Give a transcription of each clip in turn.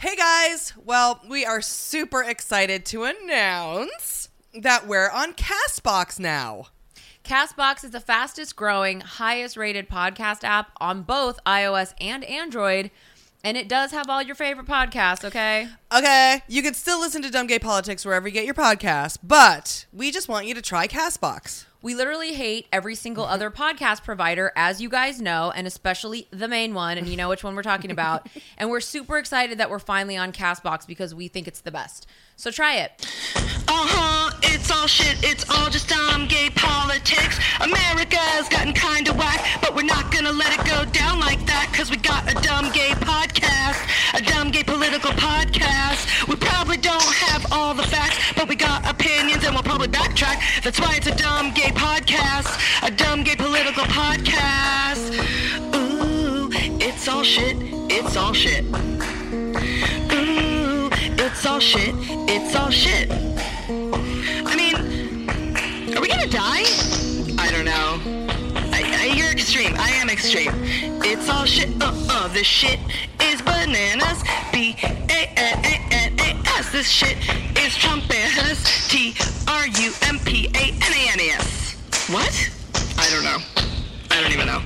Hey guys! Well, we are super excited to announce that we're on Castbox now. Castbox is the fastest growing, highest rated podcast app on both iOS and Android. And it does have all your favorite podcasts, okay? Okay, you can still listen to Dumb Gay Politics wherever you get your podcasts, but we just want you to try Castbox. We literally hate every single other podcast provider, as you guys know, and especially the main one, and you know which one we're talking about. and we're super excited that we're finally on Castbox because we think it's the best. So try it. Uh huh, it's all shit, it's all just dumb gay politics. America's gotten kinda whack, but we're not gonna let it go down like that, cause we got a dumb gay podcast, a dumb gay political podcast. We probably don't have all the facts, but we got opinions and we'll backtrack. That's why it's a dumb gay podcast, a dumb gay political podcast. Ooh, it's all shit, it's all shit. Ooh, it's all shit, it's all shit. I mean, are we gonna die? I don't know. I, I, you're extreme. I am extreme. It's all shit. Uh uh. This shit is bananas. B A N A N A S. This shit is Trumpanas. T R U M P A N A N A S. What? I don't know. I don't even know.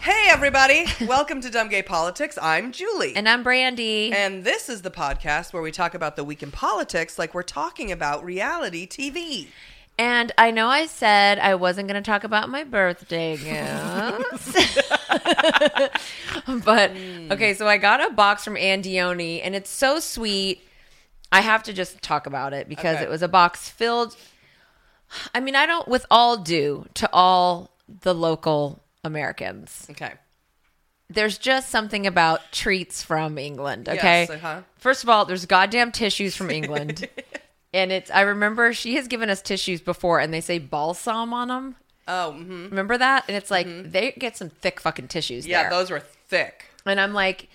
Hey everybody, welcome to Dumb Gay Politics. I'm Julie. And I'm Brandy. and this is the podcast where we talk about the week in politics like we're talking about reality TV. And I know I said I wasn't going to talk about my birthday gifts. but okay, so I got a box from Andioni and it's so sweet. I have to just talk about it because Okay. it was a box filled I mean, I don't with all due to all the local Americans. Okay. There's just something about treats from England, okay? Yes, uh-huh. First of all, there's goddamn tissues from England. And it's I remember she has given us tissues before and they say balsam on them. Oh, hmm Remember that? And it's like they get some thick fucking tissues yeah, there. those were thick. and I'm like,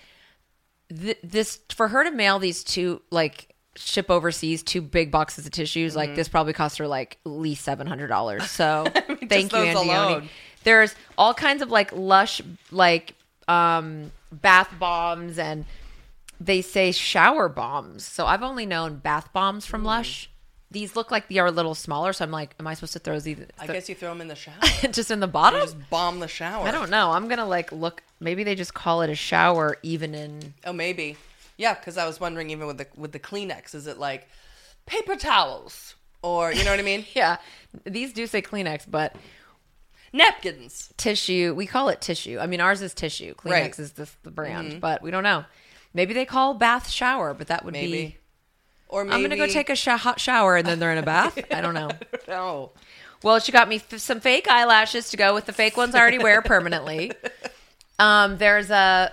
th- this for her to mail these two like ship overseas two big boxes of tissues like Mm-hmm. this probably cost her like at least seven hundred dollars. So thank you, alone. There's all kinds of like lush like um bath bombs and they say shower bombs. So I've only known bath bombs Mm. from Lush. These look like they are a little smaller, so I'm like, am I supposed to throw these I guess you throw them in the shower. just in the bottom? You just bomb the shower. I don't know. I'm gonna like look. Maybe they just call it a shower, even in. Oh, maybe. Yeah, because I was wondering even with the with the Kleenex, is it like paper towels or you know what I mean? Yeah, these do say Kleenex, but Napkins. tissue. We call it tissue. I mean, ours is tissue. Kleenex Right. Mm-hmm. is the, the brand, but we don't know. Maybe they call bath shower, but that would Maybe. be. Or maybe I'm gonna go take a sh- hot shower and then they're in a bath. I don't know. no. Well, she got me f- some fake eyelashes to go with the fake ones I already wear permanently. Um, there's a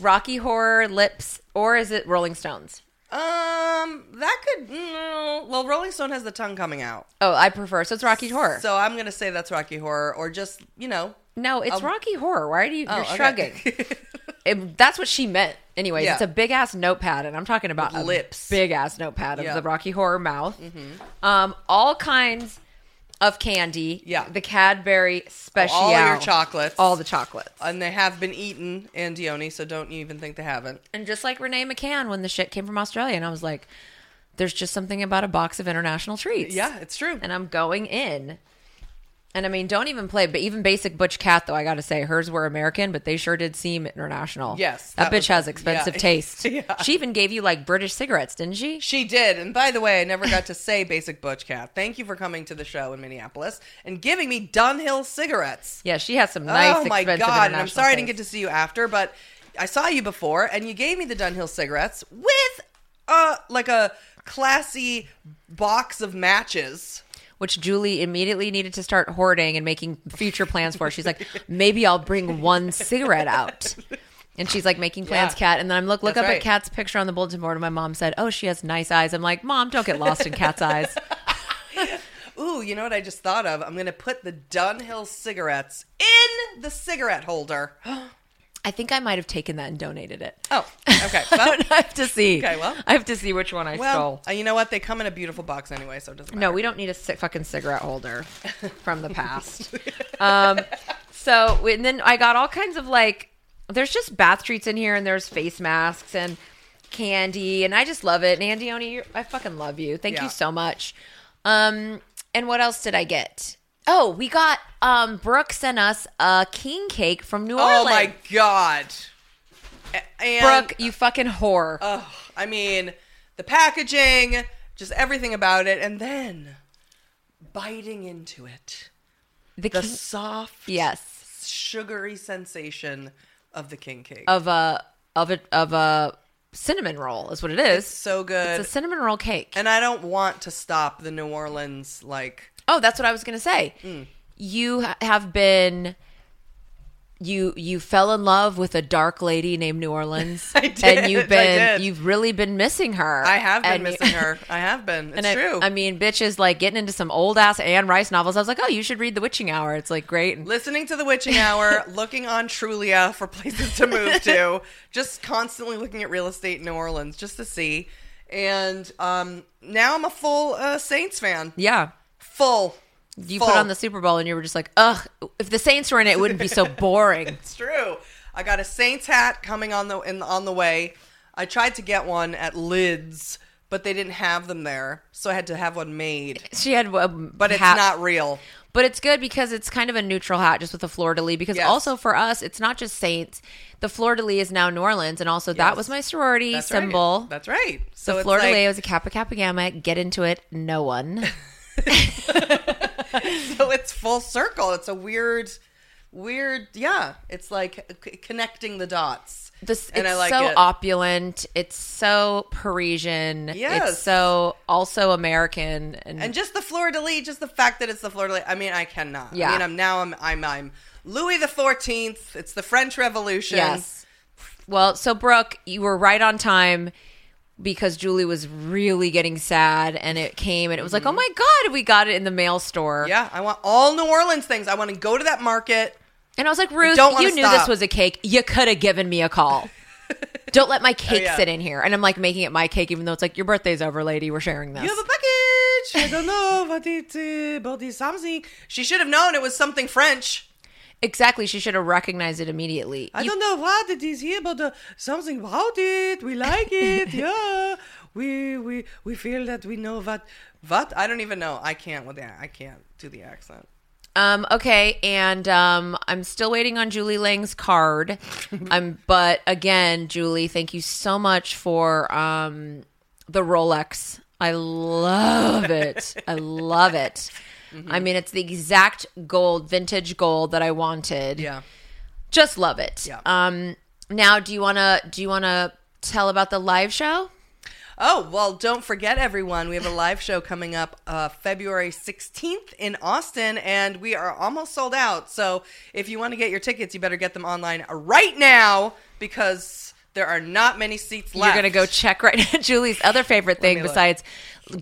Rocky Horror lips, or is it Rolling Stones? Um, that could. No. Well, Rolling Stone has the tongue coming out, Oh, I prefer. So it's Rocky Horror. so I'm gonna say that's Rocky Horror, or just you know. no, it's Um, Rocky Horror. Why are you Oh, you're okay. shrugging? It- that's what she meant. Anyways, Yeah. it's a big ass notepad, and I'm talking about With lips. big ass notepad of Yeah. the Rocky Horror mouth. Um, all kinds of candy. Yeah. the Cadbury special. All your chocolates, all the chocolates. and they have been eaten, Andioni. So don't you even think they haven't. And just like Renee McCann when the shit came from Australia, and I was like, "There's just something about a box of international treats." Yeah, it's true. and I'm going in. And I mean, don't even play, but even basic Butch Cat, though, I got to say, hers were American, but they sure did seem international. Yes, That, that bitch was- has expensive yeah. taste. Yeah. She even gave you like British cigarettes, didn't she? She did. And by the way, I never got to say Basic Butch Cat. Thank you for coming to the show in Minneapolis and giving me Dunhill cigarettes. Yeah, she has some nice, oh my god! And I'm sorry I didn't get to see you after, but I saw you before, and you gave me the Dunhill cigarettes with uh like a classy box of matches. Which Julie immediately needed to start hoarding and making future plans for. She's like, maybe I'll bring one cigarette out. And she's like making plans, Yeah. Kat. And then I'm look look That's up right. at Kat's picture on the bulletin board, and my mom said, "Oh, she has nice eyes." I'm like, "Mom, don't get lost in Kat's eyes." Ooh, you know what I just thought of? I'm gonna put the Dunhill cigarettes in the cigarette holder. I think I might have taken that and donated it. Oh, okay. I Well. I have to see. Okay, well. I have to see which one I well stole. uh, you know what? They come in a beautiful box anyway, so it doesn't matter. No, we don't need a fucking cigarette holder from the past. um, so and then I got all kinds of like, there's just bath treats in here, and there's face masks and candy, and I just love it. And Andioni, you're, I fucking love you. Thank Yeah. you so much. Um, and what else did I get? Oh, we got um Brooke sent us a king cake from New Orleans. Oh my god. And Brooke, you fucking whore. Ugh, I mean, the packaging, just everything about it, and then biting into it. the The king, soft, yes, sugary sensation of the king cake. of a of a of a cinnamon roll is what it is. it's so good. It's a cinnamon roll cake. and I don't want to stop the New Orleans like Oh, that's what I was going to say. Mm. You have been you you fell in love with a dark lady named New Orleans, I did, and you've been you've really been missing her. I have been And you- missing her. I have been. It's And I, true. I mean, bitch is like getting into some old ass Anne Rice novels. I was like, oh, you should read The Witching Hour. It's like great. And Listening to the witching hour, looking on Trulia for places to move to, just constantly looking at real estate in New Orleans just to see. And um, now I'm a full uh, Saints fan. yeah, Full. you Full. put on the Super Bowl and you were just like, ugh. If the Saints were in it, it wouldn't be so boring. It's true. I got a Saints hat coming on the in, on the way. I tried to get one at Lids, but they didn't have them there, so I had to have one made. She had, um, But it's hat- not real. But it's good because it's kind of a neutral hat just with a fleur de lis. Because Yes. also for us, it's not just Saints. The fleur de lis is now New Orleans, and also that was my sorority That's symbol. Right. That's right. So the fleur de like- lis was a Kappa Kappa Gamma. Get into it, no one. so it's full circle. It's a weird, weird. Yeah, it's like c- connecting the dots. This And it's I like so it. opulent. It's so Parisian. Yes. It's so also American. And, And just the fleur de lis, just the fact that it's the fleur de lis. I mean, I cannot. Yeah. I mean, I'm now. I'm. I'm. I'm Louis the Fourteenth. It's the French Revolution. yes. Well, so Brooke, you were right on time because Julie was really getting sad, and it came, and it was like, oh my god, we got it in the mail store. Yeah. I want all New Orleans things. I want to go to that market. And I was like, Ruth, don't wanna you knew stop. this was a cake. You could have given me a call. Don't let my cake Oh, yeah. sit in here. And I'm like making it my cake, even though it's like your birthday's over, lady. We're sharing this. You have a package. I don't know what it uh, but it's something. She should have known it was something French. Exactly. She should have recognized it immediately. I You- don't know what it is here, but uh, something about it. We like it. yeah, we we we feel that we know what what. I don't even know. I can't with that. I can't do the accent. Um, okay, and um, I'm still waiting on Julie Lang's card. um, but again, Julie, thank you so much for um, the Rolex. I love it. I love it. Mm-hmm. I mean, it's the exact gold, vintage gold that I wanted. Yeah. just love it. Yeah. Um, now, do you wanna do you wanna tell about the live show? Oh, well, don't forget, everyone. We have a live show coming up uh, February 16th in Austin, and we are almost sold out. So if you want to get your tickets, you better get them online right now because there are not many seats left. You're gonna go check right now. Julie's other favorite thing, besides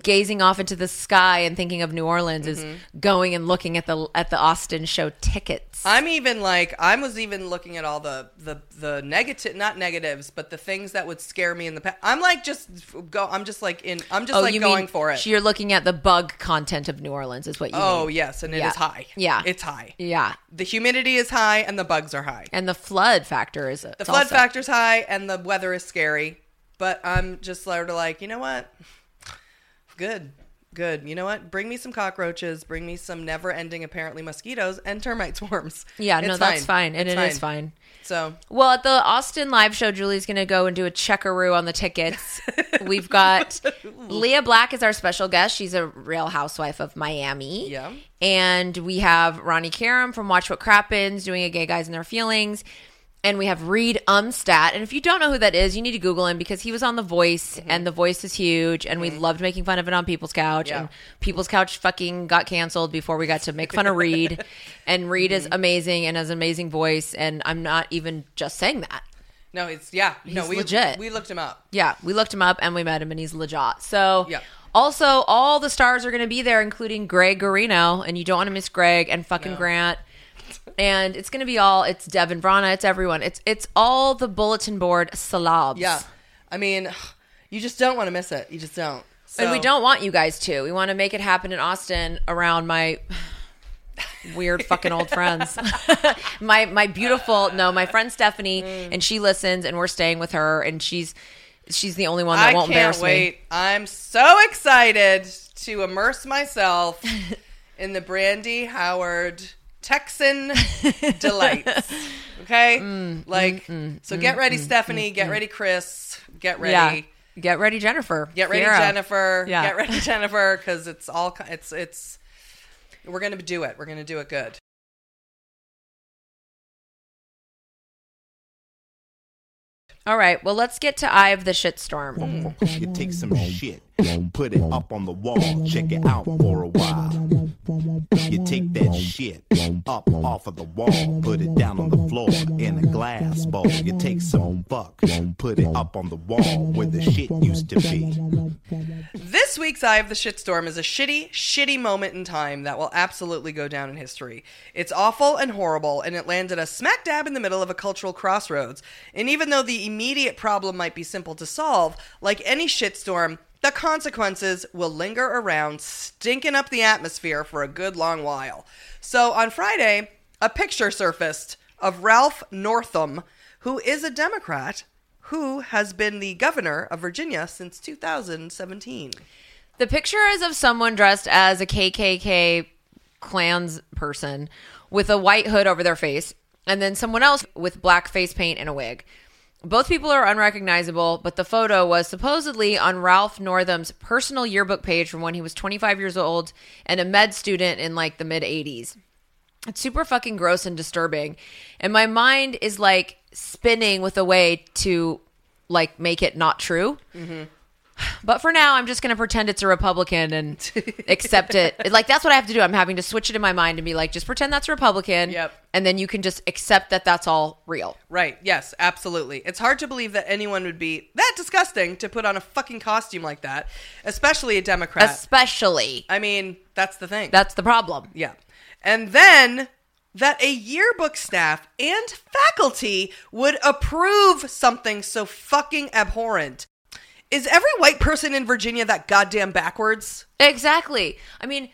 gazing off into the sky and thinking of New Orleans, is Mm-hmm. going and looking at the at the Austin show tickets. I'm even like I was even looking at all the the the negative not negatives but the things that would scare me in the past. I'm like just go I'm just like in I'm just like going for it. You're looking at the bug content of New Orleans, is what you oh mean. yes, and it is Yeah. high. Yeah. it's high. yeah. The humidity is high and the bugs are high. And the flood factor is The flood factor's high and the weather is scary. But I'm just sort of like, you know what? Good. Good. You know what? Bring me some cockroaches, bring me some never ending apparently mosquitoes and termite swarms. Yeah, no, It's that's fine, and It's it is fine. So Well, at the Austin live show, Julie's going to go and do a checkaroo on the tickets. We've got Lea Black is our special guest. She's a real housewife of Miami. Yeah. And we have Ronnie Karam from Watch What Crappens doing a Gay Guys and Their Feelings. And we have Reed Umstattd. And if you don't know who that is, you need to Google him because he was on The Voice Mm-hmm. and The Voice is huge. And we loved making fun of it on People's Couch. Yeah. And People's Couch fucking got canceled before we got to make fun of Reed. and Reed Mm-hmm. is amazing and has an amazing voice. And I'm not even just saying that. no, it's yeah. no, we legit. we looked him up. Yeah, we looked him up and we met him, and he's legit. So, Yeah. also, all the stars are going to be there, including Greg Garino, and you don't want to miss Greg and fucking No. Grant. And it's going to be all it's Devin Brana, it's everyone. It's it's all the bulletin board celebs. Yeah. I mean, you just don't want to miss it. You just don't. And we don't want you guys to. We want to make it happen in Austin around my weird fucking old friends. my my beautiful no, my friend Stephanie, Mm. and she listens, and we're staying with her, and she's she's the only one that I won't can't embarrass wait. me. I'm so excited to immerse myself in the Brandy Howard Texan delights. Okay? Mm, mm like, mm, so mm, get ready, Stephanie. Get ready, Chris. Get ready. Yeah, get ready, Jennifer. Get ready, Fiera. Jennifer. Yeah. Get ready, Jennifer, because it's all, it's, it's, we're going to do it. We're going to do it good. All right, well, let's get to Eye of the Shitstorm. You take some shit, put it up on the wall, check it out for a while. You take that shit up off of the wall, put it down on the floor in a glass bowl. You take some fuck, put it up on the wall where the shit used to be. This week's Eye of the Shitstorm is a shitty, shitty moment in time that will absolutely go down in history. It's awful and horrible, and it landed us smack dab in the middle of a cultural crossroads. And even though the immediate problem might be simple to solve, like any shitstorm, the consequences will linger around, stinking up the atmosphere for a good long while. So on Friday, a picture surfaced of Ralph Northam, who is a Democrat who has been the governor of Virginia since 2017. The picture is of someone dressed as a KKK clans person with a white hood over their face, and then someone else with black face paint and a wig. Both people are unrecognizable, but the photo was supposedly on Ralph Northam's personal yearbook page from when he was 25 years old and a med student in like the mid 80s. It's super fucking gross and disturbing. And my mind is like spinning with a way to like make it not true. Mm-hmm. But for now, I'm just going to pretend it's a Republican and accept it. Like that's what I have to do. I'm having to switch it in my mind and be like, just pretend that's a Republican. Yep. And then you can just accept that that's all real. Right. Yes, absolutely. It's hard to believe that anyone would be that disgusting to put on a fucking costume like that, especially a Democrat. Especially, I mean, that's the thing. that's the problem. yeah. And then that a yearbook staff and faculty would approve something so fucking abhorrent. Is every white person in Virginia that goddamn backwards? Exactly. I mean,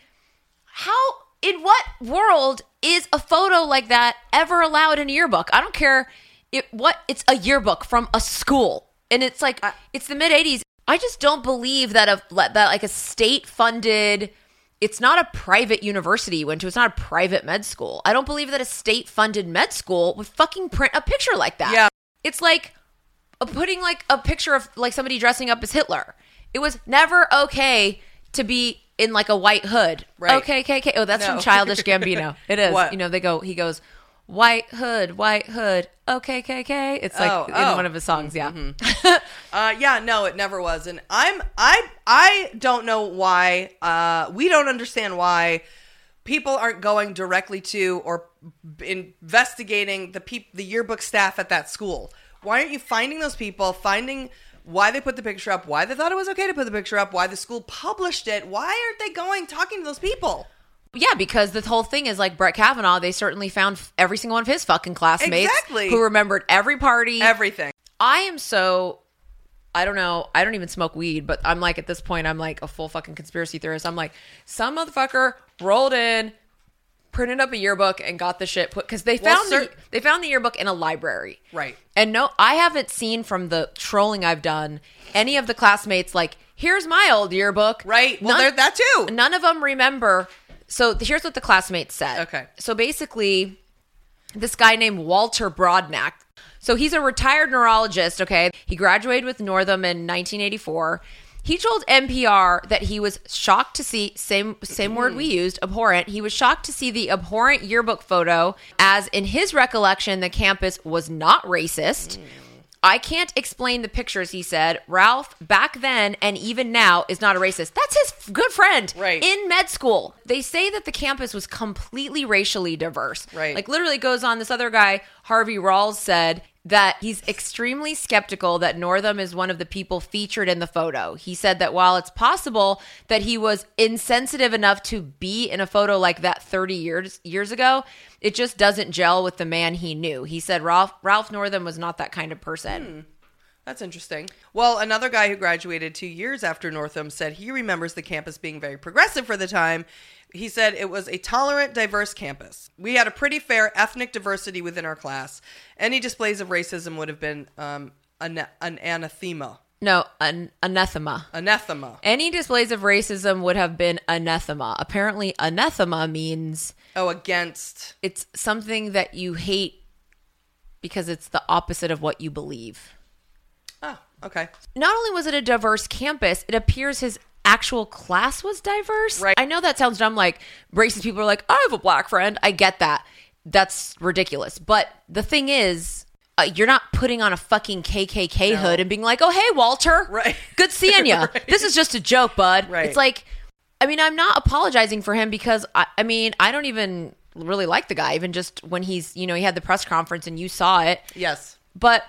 how in what world is a photo like that ever allowed in a yearbook? I don't care it what it's a yearbook from a school. And it's like it's the mid 80s. I just don't believe that a that like a state funded it's not a private university you went to. It's not a private med school. I don't believe that a state funded med school would fucking print a picture like that. Yeah. It's like putting like a picture of like somebody dressing up as Hitler. It was never okay to be in like a white hood. Right. Okay, okay, okay. Oh, that's No. from Childish Gambino. It is. What? You know, they go. He goes, white hood, white hood. Okay, okay, okay. It's like Oh, in oh. one of his songs. Yeah. Uh, yeah, no, it never was, and I'm I I don't know why. Uh, we don't understand why people aren't going directly to or investigating the peop- the yearbook staff at that school. Why aren't you finding those people? Finding why they put the picture up, why they thought it was okay to put the picture up, why the school published it. Why aren't they going talking to those people? Yeah, because the whole thing is like Brett Kavanaugh. They certainly found every single one of his fucking classmates Exactly. who remembered every party. Everything. I am so I don't know. I don't even smoke weed, but I'm like at this point I'm like a full fucking conspiracy theorist. I'm like some motherfucker rolled in, printed up a yearbook and got the shit put cuz they Well, found the, they found the yearbook in a library. Right. And no I haven't seen from the trolling I've done any of the classmates like here's my old yearbook. Right. Well, None- they're that too. None of them remember. So here's what the classmates said. Okay. So basically, this guy named Walter Broadnax. So he's a retired neurologist, okay? He graduated with Northam in 1984. He told NPR that he was shocked to see same same word we mm-hmm. used, abhorrent. He was shocked to see the abhorrent yearbook photo as in his recollection the campus was not racist. Mm. I can't explain the pictures, he said. Ralph, back then and even now, is not a racist. That's his f- good friend Right. in med school. They say that the campus was completely racially diverse. Right. Like literally goes on. This other guy, Harvey Rawls, said that he's extremely skeptical that Northam is one of the people featured in the photo. He said that while it's possible that he was insensitive enough to be in a photo like that 30 years years ago, it just doesn't gel with the man he knew. He said Ralph Ralph Northam was not that kind of person. Hmm. That's interesting. Well, another guy who graduated two years after Northam said he remembers the campus being very progressive for the time. He said it was a tolerant, diverse campus. We had a pretty fair ethnic diversity within our class. Any displays of racism would have been um, an, an anathema. No, an anathema. Anathema. Any displays of racism would have been anathema. Apparently, anathema means Oh, against. it's something that you hate because it's the opposite of what you believe. Oh, okay. Not only was it a diverse campus, it appears his actual class was diverse. Right. I know that sounds dumb. Like racist people are like, I have a black friend. I get that. That's ridiculous. But the thing is, uh, you're not putting on a fucking KKK No. hood and being like, "Oh, hey, Walter, Right. Good seeing you. Right. This is just a joke, bud." Right. It's like, I mean, I'm not apologizing for him because I, I mean, I don't even really like the guy. Even just when he's, you know, he had the press conference and you saw it, Yes. but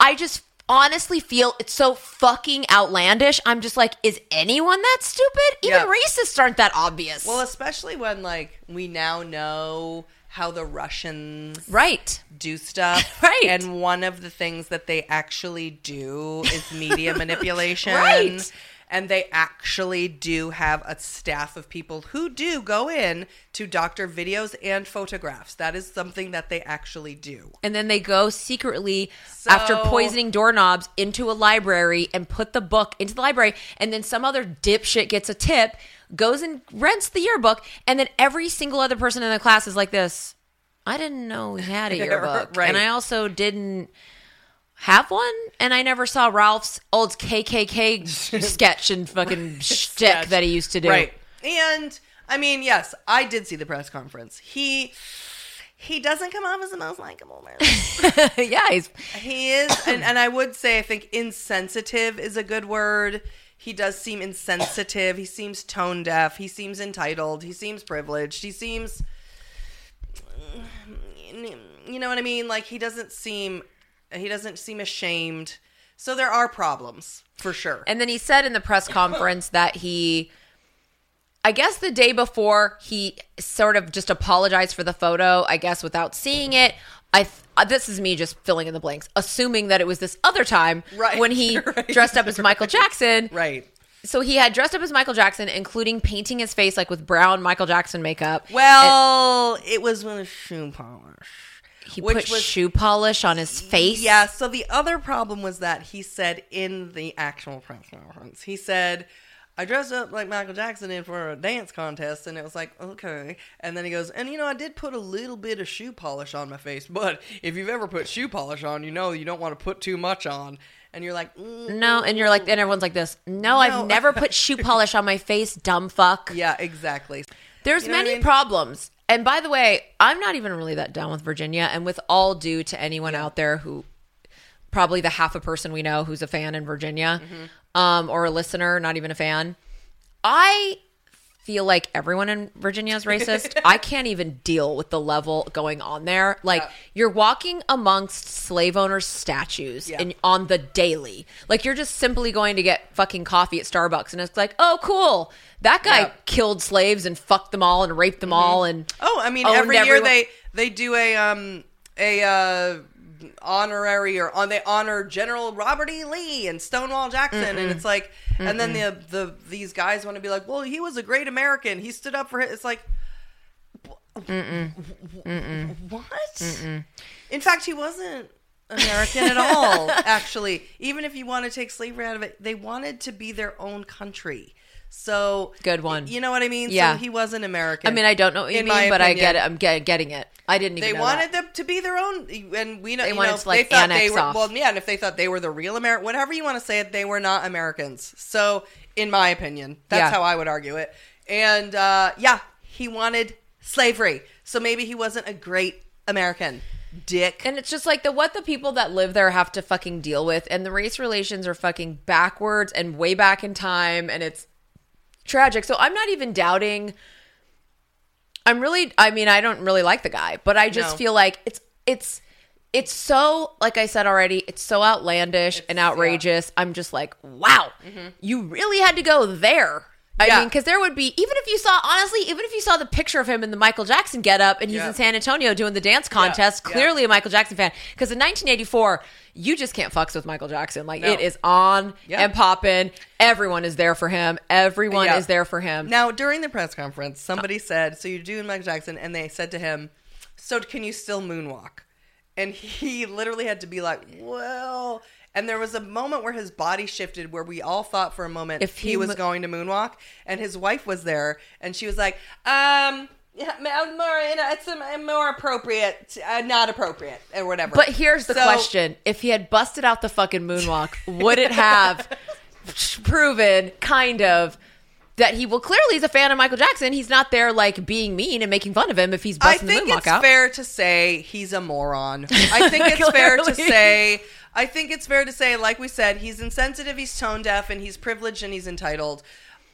I just honestly feel it's so fucking outlandish. I'm just like, is anyone that stupid? Even Yeah. racists aren't that obvious. Well, especially when, like, we now know how the Russians right. do stuff. Right. And one of the things that they actually do is media manipulation. Right. And they actually do have a staff of people who do go in to doctor videos and photographs. That is something that they actually do. And then they go secretly after poisoning doorknobs into a library and put the book into the library. And then some other dipshit gets a tip, goes and rents the yearbook. And then every single other person in the class is like this I didn't know he had a yearbook. Right. And I also didn't have one. And I never saw Ralph's old KKK sketch and fucking shtick that he used to do. Right. And I mean, yes, I did see the press conference. He he doesn't come off as the most likable man. yeah, he's He is, and, and I would say I think insensitive is a good word. He does seem insensitive. He seems tone deaf. He seems entitled. He seems privileged. He seems, you know what I mean? Like he doesn't seem, he doesn't seem ashamed. So there are problems for sure. And then he said in the press conference that he, I guess the day before, he sort of just apologized for the photo, I guess without seeing it. I th- uh, this is me just filling in the blanks, assuming that it was this other time Right. when he Right. dressed up as Michael Jackson. right. So he had dressed up as Michael Jackson, including painting his face like with brown Michael Jackson makeup. Well, it was with shoe polish. He which put was- shoe polish on his face. Yeah, so the other problem was that he said in the actual press conference, he said, I dressed up like Michael Jackson in for a dance contest, and it was like, okay. And then he goes, and you know, I did put a little bit of shoe polish on my face, but if you've ever put shoe polish on, you know you don't want to put too much on. And you're like, mm, No, and you're like, and everyone's like this. No, No. I've never put shoe polish on my face, dumb fuck. yeah, exactly. There's You know many I mean? problems. And by the way, I'm not even really that down with Virginia. And with all due to anyone out there who probably the half a person we know who's a fan in Virginia, Mm-hmm. um, or a listener, not even a fan, I feel like everyone in Virginia is racist. I can't even deal with the level going on there. Like Yeah. you're walking amongst slave owners' statues Yeah. in, on the daily. Like you're just simply going to get fucking coffee at Starbucks and it's like, "Oh, cool. That guy Yeah. killed slaves and fucked them all and raped them all and Oh, I mean, every year everyone- they they do a um a uh honorary or on they honor General Robert E. Lee and Stonewall Jackson, and it's like, and then the the these guys want to be like, well, he was a great American. He stood up for it. It's like, Mm-mm. what? In fact, he wasn't. American at all, actually. Even if you want to take slavery out of it, they wanted to be their own country. So Good one. You know what I mean? Yeah. So he wasn't American. I mean, I don't know what you mean, but I get it. I'm get, getting it. I didn't even They wanted that. them to be their own, and we know They wanted know, to, like, they thought they were off. well, yeah. And if they thought they were the real American, whatever you want to say it, they were not Americans. So, in my opinion, that's Yeah. how I would argue it. And uh, yeah, he wanted slavery, so maybe he wasn't a great American. Dick. And it's just like the what the people that live there have to fucking deal with, and the race relations are fucking backwards and way back in time, and it's tragic. So I'm not even doubting. I'm really, I mean, I don't really like the guy, but I just No. feel like it's it's it's so like I said already, it's so outlandish and outrageous. I'm just like, wow, mm-hmm. you really had to go there. I. Yeah. mean, because there would be even if you saw honestly, even if you saw the picture of him in the Michael Jackson getup and he's Yeah. in San Antonio doing the dance contest, yeah. clearly a Michael Jackson fan. Because in 1984, you just can't fucks with Michael Jackson. Like No. it is on and popping. Everyone is there for him. Everyone is there for him. Now, during the press conference, somebody said, "So you're doing Michael Jackson," and they said to him, "So can you still moonwalk?" And he literally had to be like, "Well." And there was a moment where his body shifted, where we all thought for a moment If he, he was mo- going to moonwalk, and his wife was there, and she was like, "Um." Yeah, more, you know, it's um, more appropriate, uh, not appropriate, or whatever. But here's the So- question: If he had busted out the fucking moonwalk, would it have proven kind of that he will clearly he's a fan of Michael Jackson? He's not there like being mean and making fun of him if he's I busting think the moonwalk it's out. fair to say he's a moron. I think it's fair to say. I think it's fair to say, like we said, he's insensitive, he's tone deaf, and he's privileged and he's entitled,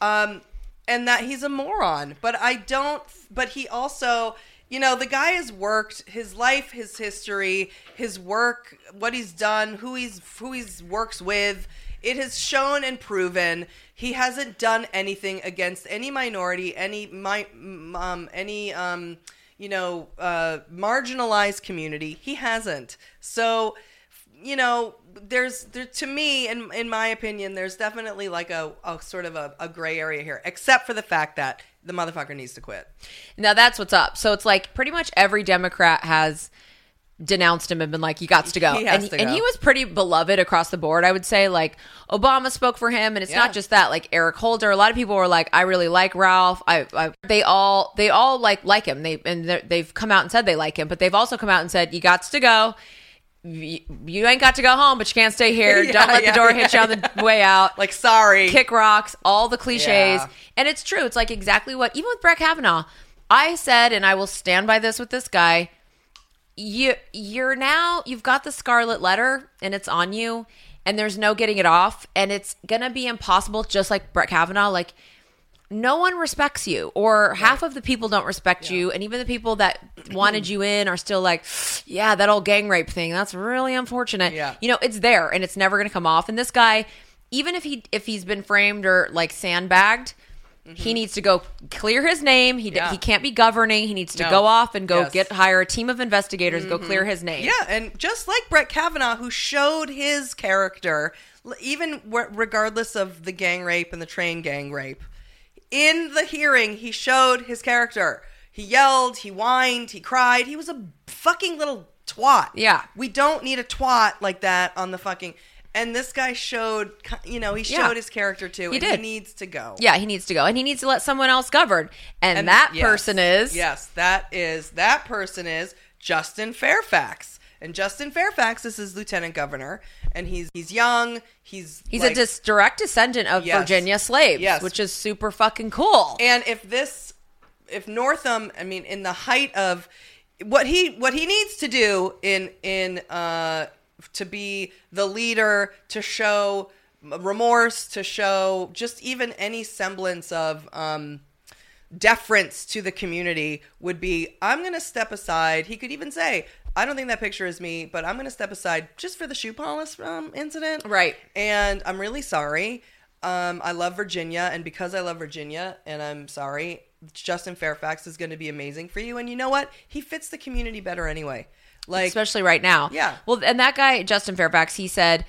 um, and that he's a moron. But I don't. But he also, you know, the guy has worked his life, his history, his work, what he's done, who he's who he's works with. It has shown and proven he hasn't done anything against any minority, any my um, any um, you know uh, marginalized community. He hasn't. So you know, there's there to me, in in my opinion, there's definitely like a, a sort of a, a gray area here, except for the fact that the motherfucker needs to quit. Now that's what's up. So it's like pretty much every Democrat has denounced him and been like, "You got to go." He and, to and go. he was pretty beloved across the board. I would say like Obama spoke for him, and it's Yeah. not just that. Like Eric Holder, a lot of people were like, "I really like Ralph." I, I they all they all like like him. They and they've come out and said they like him, but they've also come out and said, "You got to go." You, you ain't got to go home, but you can't stay here. Yeah, Don't let yeah, the door yeah. hit you on the way out Like, sorry, kick rocks, all the cliches. And it's true. It's like exactly what, even with Brett Kavanaugh, I said, and I will stand by this with this guy. You, you're now, you've got the scarlet letter and it's on you, and there's no getting it off. And it's going to be impossible, just like Brett Kavanaugh. Like, no one respects you, or half of the people don't respect you, and even the people that wanted you in are still like, yeah, that old gang rape thing. That's really unfortunate. Yeah. You know, it's there and it's never going to come off. And this guy, even if he if he's been framed or like sandbagged, he needs to go clear his name. He Mm-hmm. Yeah. he can't be governing. He needs to No. go off and go Yes. Mm-hmm. get hire a team of investigators, go clear his name. Yeah, and just like Brett Kavanaugh, who showed his character, even w- regardless of the gang rape and the train gang rape, in the hearing, he showed his character. He yelled, he whined, he cried. He was a fucking little twat. Yeah. We don't need a twat like that on the fucking. And this guy showed, you know, he showed Yeah. his character too. He and did. He needs to go. Yeah, he needs to go, and he needs to let someone else govern, and, that yes, person is yes that is that person is justin fairfax and justin fairfax is his lieutenant governor and he's he's young he's He's like- a dis- direct descendant of Yes. Virginia slaves, Yes. which is super fucking cool. and if this if northam i mean in the height of what he what he needs to do in in uh to be the leader to show remorse to show just even any semblance of um deference to the community would be I'm going to step aside. He could even say, I don't think that picture is me, but I'm going to step aside just for the shoe polish um, incident. Right. And I'm really sorry. Um, I love Virginia, and because I love Virginia, and I'm sorry, Justin Fairfax is going to be amazing for you. And you know what? He fits the community better anyway. Like, especially right now. Yeah. Well, and that guy, Justin Fairfax, he said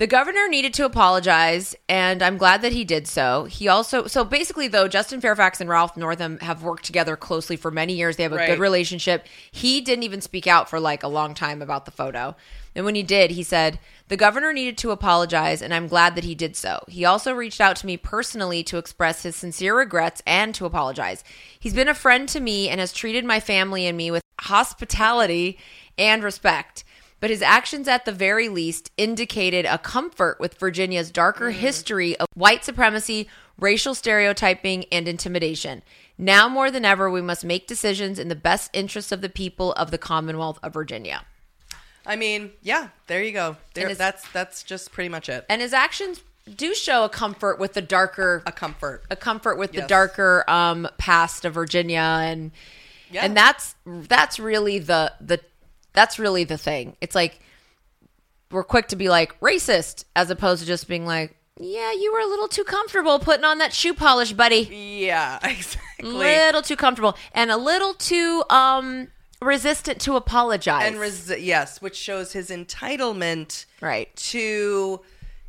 the governor needed to apologize, and I'm glad that he did so. He also, so basically, though, Justin Fairfax and Ralph Northam have worked together closely for many years. They have a Right. good relationship. He didn't even speak out for like a long time about the photo. And when he did, he said, The governor needed to apologize, and I'm glad that he did so. He also reached out to me personally to express his sincere regrets and to apologize. He's been a friend to me and has treated my family and me with hospitality and respect. But his actions, at the very least, indicated a comfort with Virginia's darker history of white supremacy, racial stereotyping, and intimidation. Now more than ever, we must make decisions in the best interests of the people of the Commonwealth of Virginia. I mean, yeah, there you go. There, his- that's that's just pretty much it. And his actions do show a comfort with the darker A comfort. a comfort with the darker um past of Virginia and Yeah. and that's that's really the the That's really the thing. It's like we're quick to be like racist as opposed to just being like, yeah, you were a little too comfortable putting on that shoe polish, buddy. Yeah, exactly. A little too comfortable and a little too um resistant to apologize. and res- yes, which shows his entitlement right. to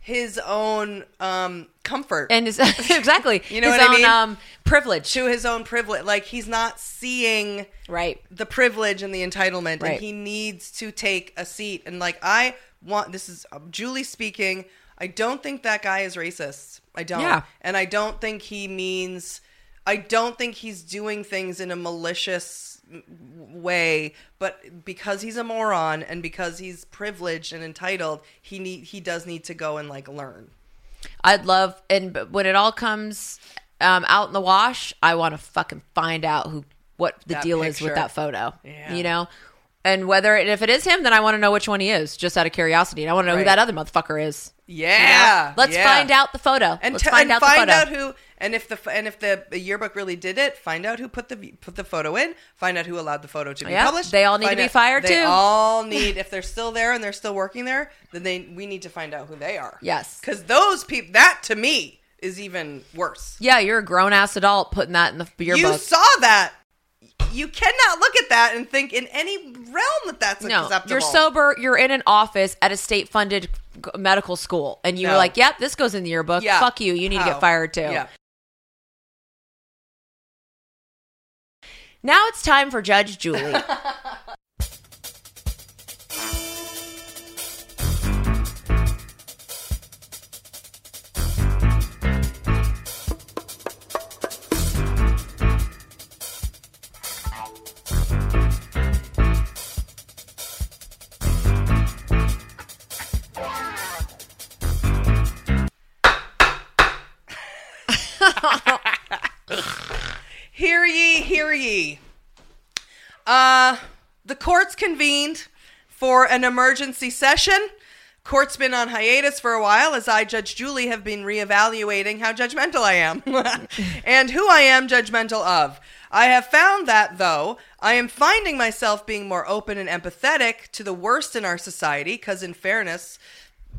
his own um, comfort And his, exactly. You know his what I mean? um privilege. to his own privilege. Like he's not seeing Right. the privilege and the entitlement, Right. and he needs to take a seat. And like I want, this is uh, Julie speaking. I don't think that guy is racist. I don't, Yeah. and I don't think he means. I don't think he's doing things in a malicious way, but because he's a moron and because he's privileged and entitled, he need he does need to go and like learn. I'd love, and when it all comes um, out in the wash, I want to fucking find out who what the That deal is with that photo. Yeah. You know, and whether and if it is him, then I want to know which one he is, just out of curiosity. And I want to know who that other motherfucker is. you know? Yeah, let's yeah. find out the photo. and, let's t- find and out the find photo. out who and if the and if the, yearbook really did it, find out who put the put the photo in. Find out who allowed the photo to be Yeah, published. they all need to find be out- fired, they too. all need if they're still there and they're still working there, then they we need to find out who they are. Yes. because those people that to me is even worse. yeah, you're a grown ass adult putting that in the yearbook. You saw that. You cannot look at that and think in any realm that that's no, acceptable. you're sober. You're in an office at a state-funded medical school, and you're No. like, "Yep, this goes in the yearbook. Yeah. Fuck you. You need to get fired too." Yeah. Now it's time for Judge Julie. Uh, the court's convened for an emergency session. Court's been on hiatus for a while as I, Judge Julie, have been reevaluating how judgmental I am and who I am judgmental of. I have found that, though, I am finding myself being more open and empathetic to the worst in our society, because in fairness,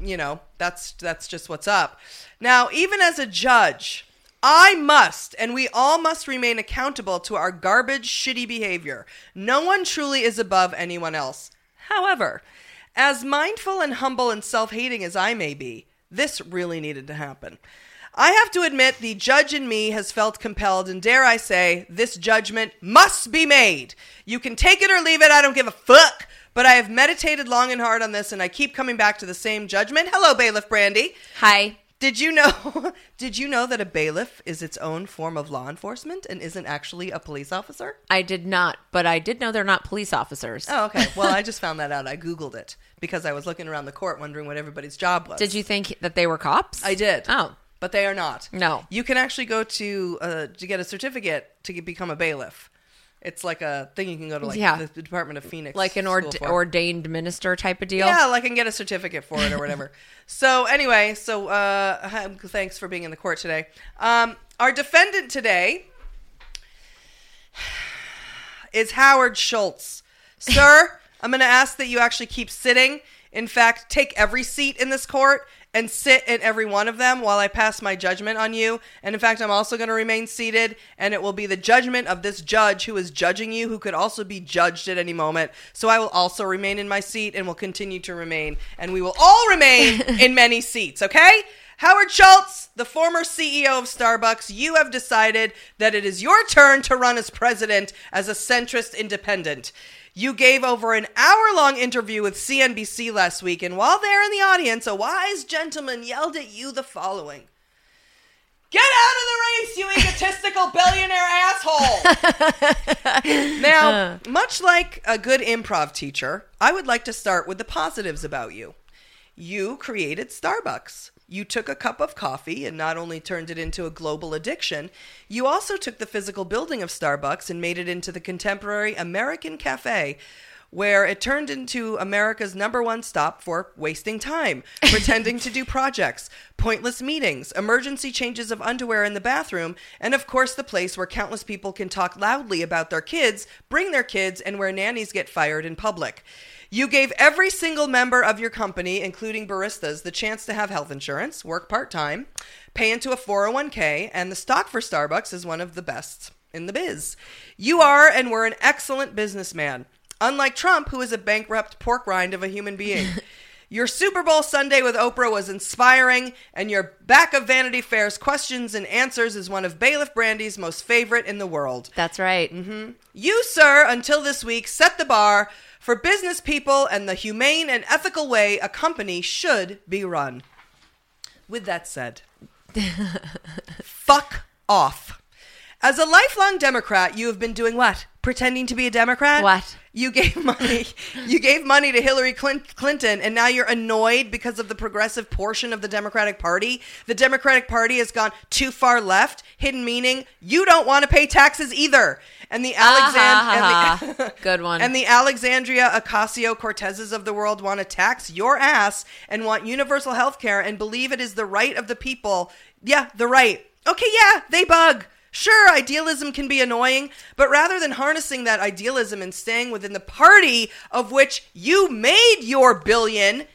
you know, that's that's just what's up. Now, even as a judge, I must, and we all must remain accountable to our garbage, shitty behavior. No one truly is above anyone else. However, as mindful and humble and self hating as I may be, this really needed to happen. I have to admit, the judge in me has felt compelled, and dare I say, this judgment must be made. You can take it or leave it, I don't give a fuck. But I have meditated long and hard on this, and I keep coming back to the same judgment. Hello, Bailiff Brandy. Hi. Did you know? Did you know that a bailiff is its own form of law enforcement and isn't actually a police officer? I did not, but I did know they're not police officers. Oh, okay. Well, I just found that out. I googled it because I was looking around the court wondering what everybody's job was. Did you think that they were cops? I did. Oh. but they are not. No. You can actually go to uh, to get a certificate to become a bailiff. It's like a thing you can go to, like Yeah. the Department of Phoenix, Like an school ord- for. ordained minister type of deal? Yeah, like I can get a certificate for it or whatever. so anyway, so uh, thanks for being in the court today. Um, our defendant today is Howard Schultz. Sir, I'm going to ask that you actually keep sitting. In fact, take every seat in this court and sit in every one of them while I pass my judgment on you. And in fact, I'm also going to remain seated, and it will be the judgment of this judge who is judging you, who could also be judged at any moment. So I will also remain in my seat and will continue to remain, and we will all remain in many seats, okay? Howard Schultz, the former CEO of Starbucks, you have decided that it is your turn to run as president as a centrist independent. You gave over an hour long interview with CNBC last week, and while there in the audience, a wise gentleman yelled at you the following Get out of the race, you egotistical billionaire asshole! now, much like a good improv teacher, I would like to start with the positives about you. You created Starbucks. You took a cup of coffee and not only turned it into a global addiction, you also took the physical building of Starbucks and made it into the contemporary American cafe where it turned into America's number one stop for wasting time, pretending to do projects, pointless meetings, emergency changes of underwear in the bathroom, and of course, the place where countless people can talk loudly about their kids, bring their kids, and where nannies get fired in public. You gave every single member of your company, including baristas, the chance to have health insurance, work part time, pay into a 401k, and the stock for Starbucks is one of the best in the biz. You are and were an excellent businessman, unlike Trump, who is a bankrupt pork rind of a human being. Your Super Bowl Sunday with Oprah was inspiring, and your back of Vanity Fair's questions and answers is one of Bailiff Brandy's most favorite in the world. That's right. Mm-hmm. You, sir, until this week, set the bar for business people and the humane and ethical way a company should be run. With that said, fuck off. As a lifelong Democrat, you have been doing what? Pretending to be a Democrat? What? You gave money. You gave money to Hillary Clinton, and now you're annoyed because of the progressive portion of the Democratic Party. The Democratic Party has gone too far left. Hidden meaning: you don't want to pay taxes either. And the Ah, Alexand- and Good one. And the Alexandria Ocasio Cortezes of the world want to tax your ass and want universal health care and believe it is the right of the people. Yeah, the right. Okay, yeah, they bug. Sure, idealism can be annoying, but rather than harnessing that idealism and staying within the party of which you made your billion,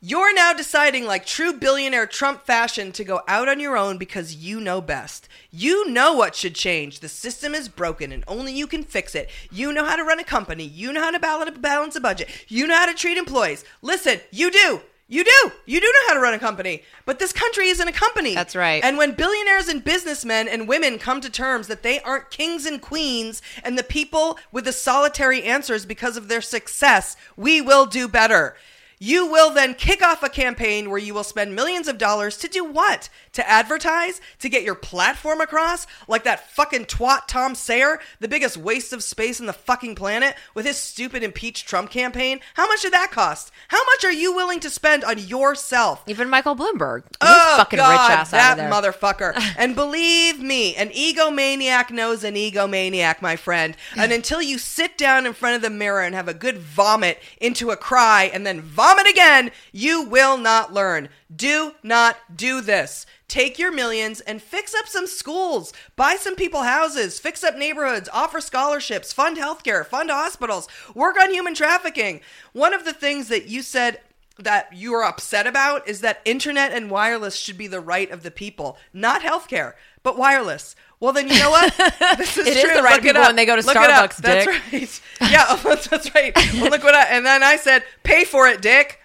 you're now deciding, like true billionaire Trump fashion, to go out on your own because you know best. You know what should change. The system is broken and only you can fix it. You know how to run a company. You know how to balance a budget. You know how to treat employees. Listen, you do. You do. You do know how to run a company. But this country isn't a company. That's right. And when billionaires and businessmen and women come to terms that they aren't kings and queens and the people with the solitary answers because of their success, we will do better. You will then kick off a campaign where you will spend millions of dollars to do what? To advertise? To get your platform across? Like that fucking twat Tom Steyer, the biggest waste of space on the fucking planet, with his stupid impeach Trump campaign? How much did that cost? How much are you willing to spend on yourself? Even Michael Bloomberg. His Oh, fucking God, rich ass that out of there. motherfucker. and believe me, an egomaniac knows an egomaniac, my friend. And until you sit down in front of the mirror and have a good vomit into a cry and then vomit again, you will not learn. Do not do this. Take your millions and fix up some schools, buy some people houses, fix up neighborhoods, offer scholarships, fund healthcare, fund hospitals, work on human trafficking. One of the things that you said that you are upset about is that internet and wireless should be the right of the people, not healthcare, but wireless. Well, then you know what? This is It is true. the right Look people when they go to Look. Starbucks, That's dick. right. Yeah, that's right. Well, look what I and then I said, "Pay for it, Dick."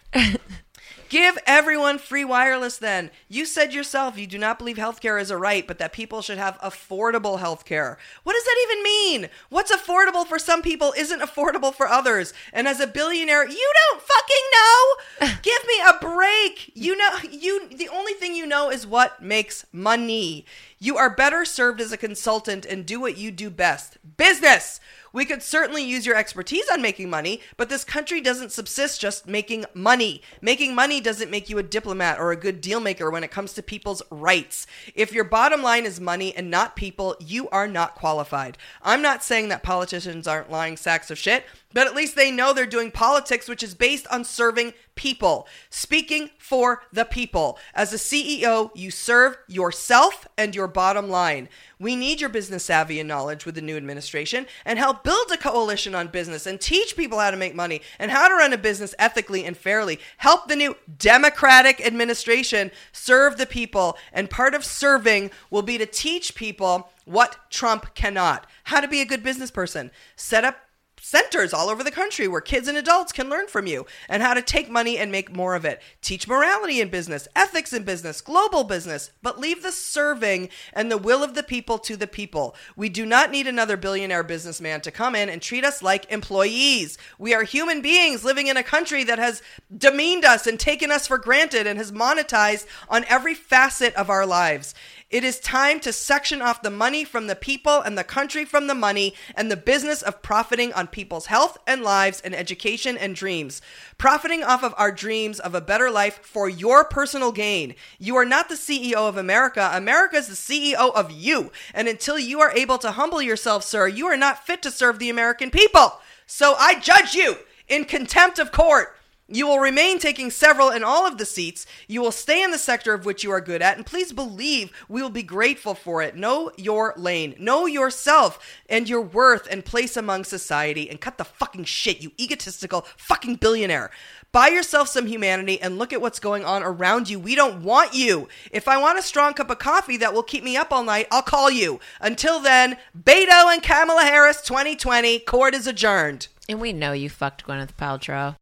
Give everyone free wireless then. You said yourself you do not believe healthcare is a right, but that people should have affordable healthcare. What does that even mean? What's affordable for some people isn't affordable for others. And as a billionaire, you don't fucking know. Give me a break. You know you the only thing you know is what makes money. You are better served as a consultant and do what you do best. Business. We could certainly use your expertise on making money, but this country doesn't subsist just making money. Making money doesn't make you a diplomat or a good deal maker when it comes to people's rights. If your bottom line is money and not people, you are not qualified. I'm not saying that politicians aren't lying sacks of shit, but at least they know they're doing politics which is based on serving people, speaking for the people. As a CEO, you serve yourself and your bottom line. We need your business savvy and knowledge with the new administration and help build a coalition on business and teach people how to make money and how to run a business ethically and fairly. Help the new Democratic administration serve the people. And part of serving will be to teach people what Trump cannot how to be a good business person, set up centers all over the country where kids and adults can learn from you and how to take money and make more of it. Teach morality in business, ethics in business, global business, but leave the serving and the will of the people to the people. We do not need another billionaire businessman to come in and treat us like employees. We are human beings living in a country that has demeaned us and taken us for granted and has monetized on every facet of our lives. It is time to section off the money from the people and the country from the money and the business of profiting on people's health and lives and education and dreams. Profiting off of our dreams of a better life for your personal gain. You are not the CEO of America. America is the CEO of you. And until you are able to humble yourself, sir, you are not fit to serve the American people. So I judge you. in contempt of court. You will remain taking several and all of the seats. You will stay in the sector of which you are good at, and please believe we will be grateful for it. Know your lane, know yourself and your worth and place among society, and cut the fucking shit, you egotistical fucking billionaire. Buy yourself some humanity and look at what's going on around you. We don't want you. If I want a strong cup of coffee that will keep me up all night, I'll call you. Until then, Beto and Kamala Harris 2020, court is adjourned. And we know you fucked Gwyneth Paltrow.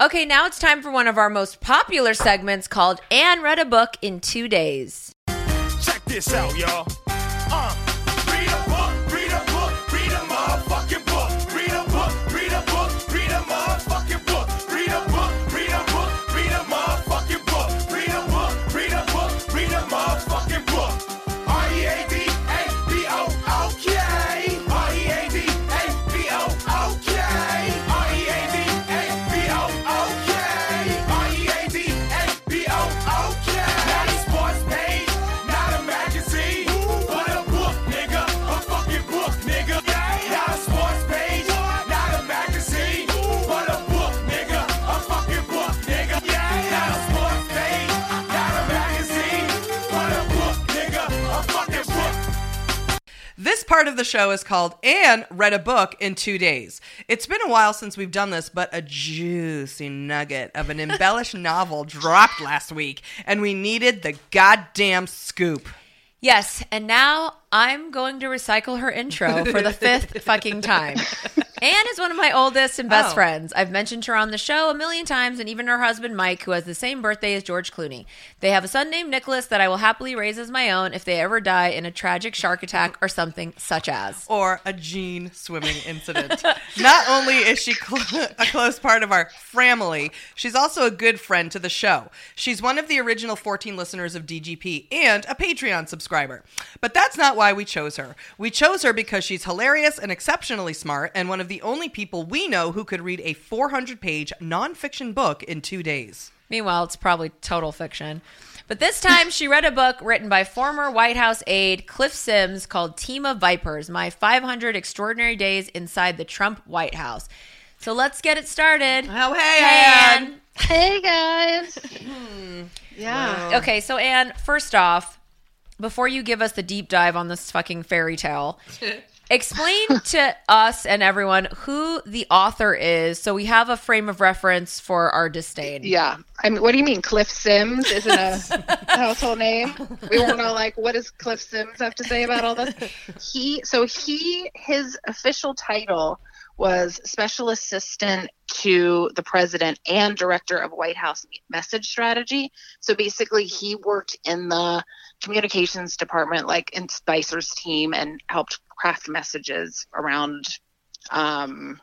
Okay, now it's time for one of our most popular segments called Anne Read a Book in Two Days. Check this out, y'all. Part of the show is called Anne Read a Book in Two Days. It's been a while since we've done this, but a juicy nugget of an embellished novel dropped last week, and we needed the goddamn scoop. Yes, and now I'm going to recycle her intro for the fifth fucking time. Anne is one of my oldest and best Oh. friends. I've mentioned her on the show a million times, and even her husband Mike, who has the same birthday as George Clooney. They have a son named Nicholas that I will happily raise as my own if they ever die in a tragic shark attack or something such as. Or a Gene swimming incident. Not only is she cl- a close part of our family, she's also a good friend to the show. She's one of the original 14 listeners of DGP and a Patreon subscriber. But that's not why we chose her. We chose her because she's hilarious and exceptionally smart, and one of the only people we know who could read a 400 page nonfiction book in two days. Meanwhile, it's probably total fiction. But this time, she read a book written by former White House aide Cliff Sims called Team of Vipers My 500 Extraordinary Days Inside the Trump White House. So let's get it started. Oh, hey, Anne. Anne. Hey guys. Hmm. yeah. Okay, so Anne, first off, before you give us the deep dive on this fucking fairy tale, explain to us and everyone who the author is so we have a frame of reference for our disdain. Yeah. I mean, what do you mean Cliff Sims isn't a household name? We weren't all like, what does Cliff Sims have to say about all this? He, so he, his official title was Special Assistant to the President and Director of White House Message Strategy. So basically, he worked in the communications department, like in Spicer's team, and helped craft messages around um,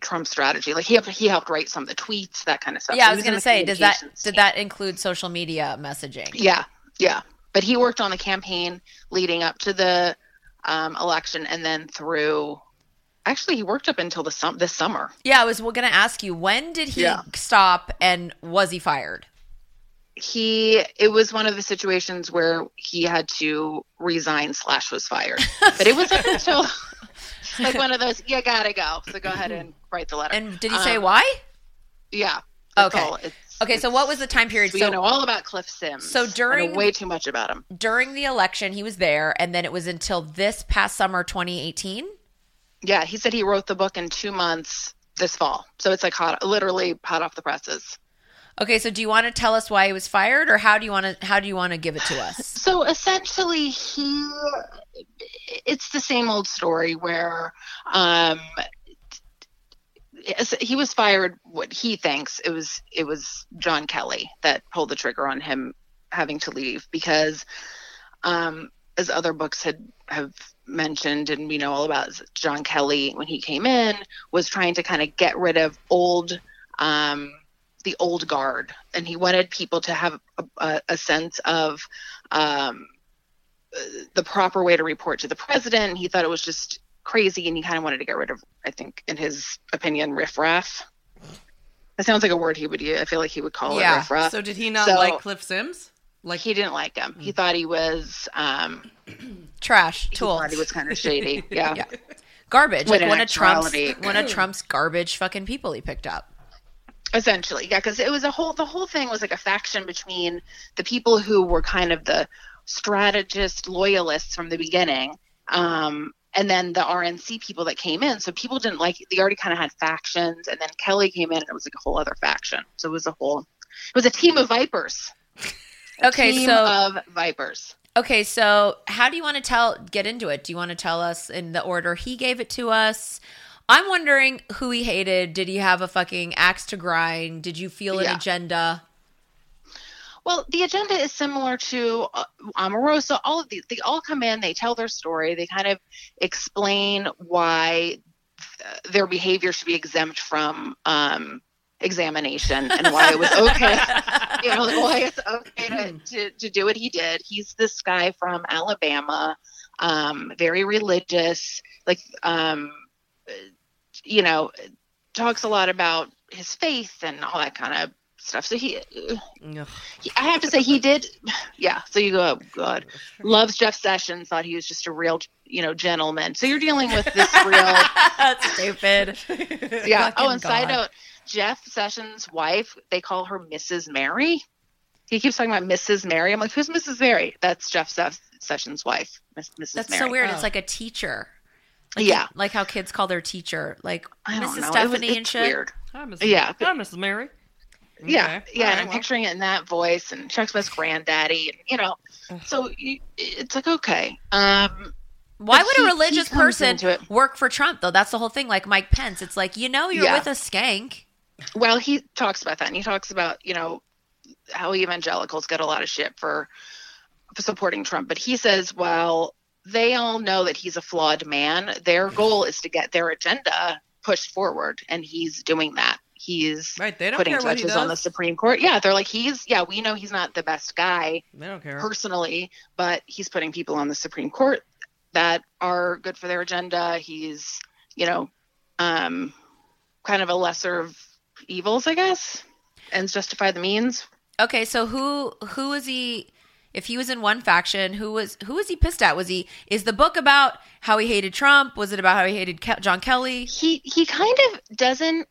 Trump strategy. Like he helped, he helped write some of the tweets, that kind of stuff. Yeah, So I was going to say, does that communications did that include social media messaging? Yeah, yeah. But he worked on the campaign leading up to the um, election, and then through. Actually, he worked up until the sum- this summer. Yeah, I was going to ask you when did he Yeah. stop and was he fired? He it was one of the situations where he had to resign slash was fired. But it was up until like one of those. You gotta go. So go ahead and write the letter. And did he say Um, why? Yeah. Okay. It's, Okay, so what was the time period? So So you know all about Cliff Sims. So during- way too much about him. during the election, he was there, and then it was until this past summer, 2018. Yeah, he said he wrote the book in two months this fall. So it's like hot, literally hot off the presses. Okay, so do you want to tell us why he was fired, or how do you want to how do you want to give it to us? So essentially, he it's the same old story where um, he was fired. What he thinks it was it was John Kelly that pulled the trigger on him having to leave because, um, as other books had have mentioned, and we know all about John Kelly when he came in was trying to kind of get rid of old. Um, the old guard, and he wanted people to have a, a, sense of um, the proper way to report to the president. He thought it was just crazy, and he kind of wanted to get rid of, I think, in his opinion, riffraff. That sounds like a word he would use. I feel like he would call Yeah, it riffraff. So did he not So- like Cliff Sims? Like he didn't like him. He thought he was um, trash. he Tool. thought he was kind of shady. Yeah. Yeah. Garbage. When Like one of Trump's one of Trump's garbage fucking people he picked up. Essentially yeah because it was a whole the whole thing was like a faction between the people who were kind of the strategist loyalists from the beginning um and then the RNC people that came in so people didn't like they already kind of had factions and then Kelly came in and it was like a whole other faction so it was a whole it was a team of vipers A Okay, team so of vipers Okay, so how do you want to tell get into it? Do you want to tell us in the order he gave it to us? I'm wondering who he hated. Did he have a fucking axe to grind? Did you feel an Yeah. agenda? Well, the agenda is similar to uh, Omarosa. All of these, they all come in, they tell their story, they kind of explain why uh, their behavior should be exempt from um, examination and why it was okay, you know, why it's okay to, to, to do what he did. He's this guy from Alabama, um, very religious, like, um, you know, talks a lot about his faith and all that kind of stuff. So he, he- I have to say he did. Yeah. So you go, oh, God, loves Jeff Sessions. Thought he was just a real, you know, gentleman. So you're dealing with this real. That's stupid. yeah. Fucking Oh, and side note, Jeff Sessions' wife, they call her Mrs. Mary. He keeps talking about Mrs. Mary. I'm like, who's Mrs. Mary? That's Jeff Sessions' wife, Mrs. That's Mary. so weird. Oh. It's like a teacher. Like Yeah. like how kids call their teacher, like Mrs. know. It was- Stephanie and it's shit. weird. Hi, Mrs. Yeah, but- Hi, Mrs. Mary. Yeah, Okay. yeah, All and right, I'm well. picturing it in that voice, and Chuck Smith's granddaddy, and you know, so you, it's like okay, um, Why would he- a religious person it. work for Trump though? That's the whole thing. Like Mike Pence, it's like you know you're Yeah. with a skank. well, he talks about that, and he talks about you know how evangelicals get a lot of shit for, for supporting Trump, but he says, well, they all know that he's a flawed man. Their goal is to get their agenda pushed forward, and he's doing that. He's Right, they don't putting care what he judges on the. Supreme Court. Yeah, they're like he's yeah, we know he's not the best guy They don't care. personally, but he's putting people on the Supreme Court that are good for their agenda. He's, you know, um, kind of a lesser of evils, I guess. and justify the means. Okay, so who who is he? If he was in one faction, who was who was he pissed at? Was he is the book about how he hated Trump? Was it about how he hated Ke- John Kelly? He he kind of doesn't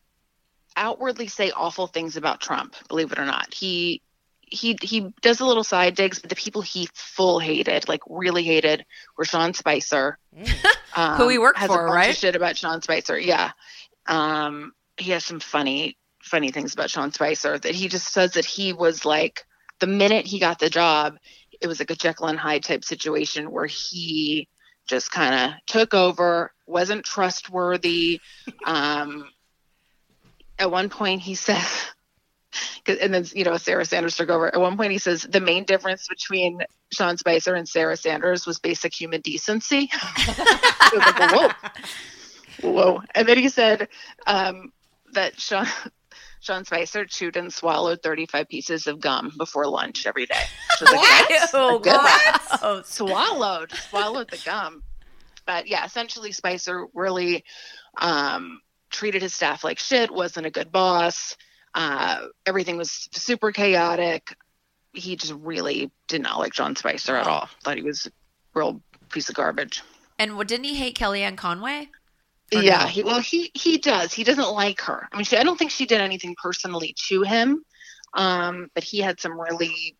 outwardly say awful things about Trump, believe it or not. He he he does a little side digs, but the people he full hated, like really hated, were Sean Spicer, um, Who he worked has for, a bunch right? Of shit about Sean Spicer, yeah. Um, he has some funny funny things about Sean Spicer that he just says that he was like the minute he got the job, it was like a Jekyll and Hyde type situation where he just kind of took over, wasn't trustworthy. Um, at one point, he said, and then you know Sarah Sanders took over. At one point, he says the main difference between Sean Spicer and Sarah Sanders was basic human decency. Like, whoa, whoa. And then he said um, that Sean. Sean Spicer chewed and swallowed 35 pieces of gum before lunch every day. Which was like, that's a Ew, good one. swallowed swallowed the gum. But yeah essentially spicer really um, treated his staff like shit wasn't a good boss. Uh, everything was super chaotic. He just really did not like john spicer at all. Thought he was a real piece of garbage. And what didn't he hate Kellyanne Conway? Yeah no? he, well he he does he doesn't like her i mean she, i don't think she did anything personally to him um, but he had some really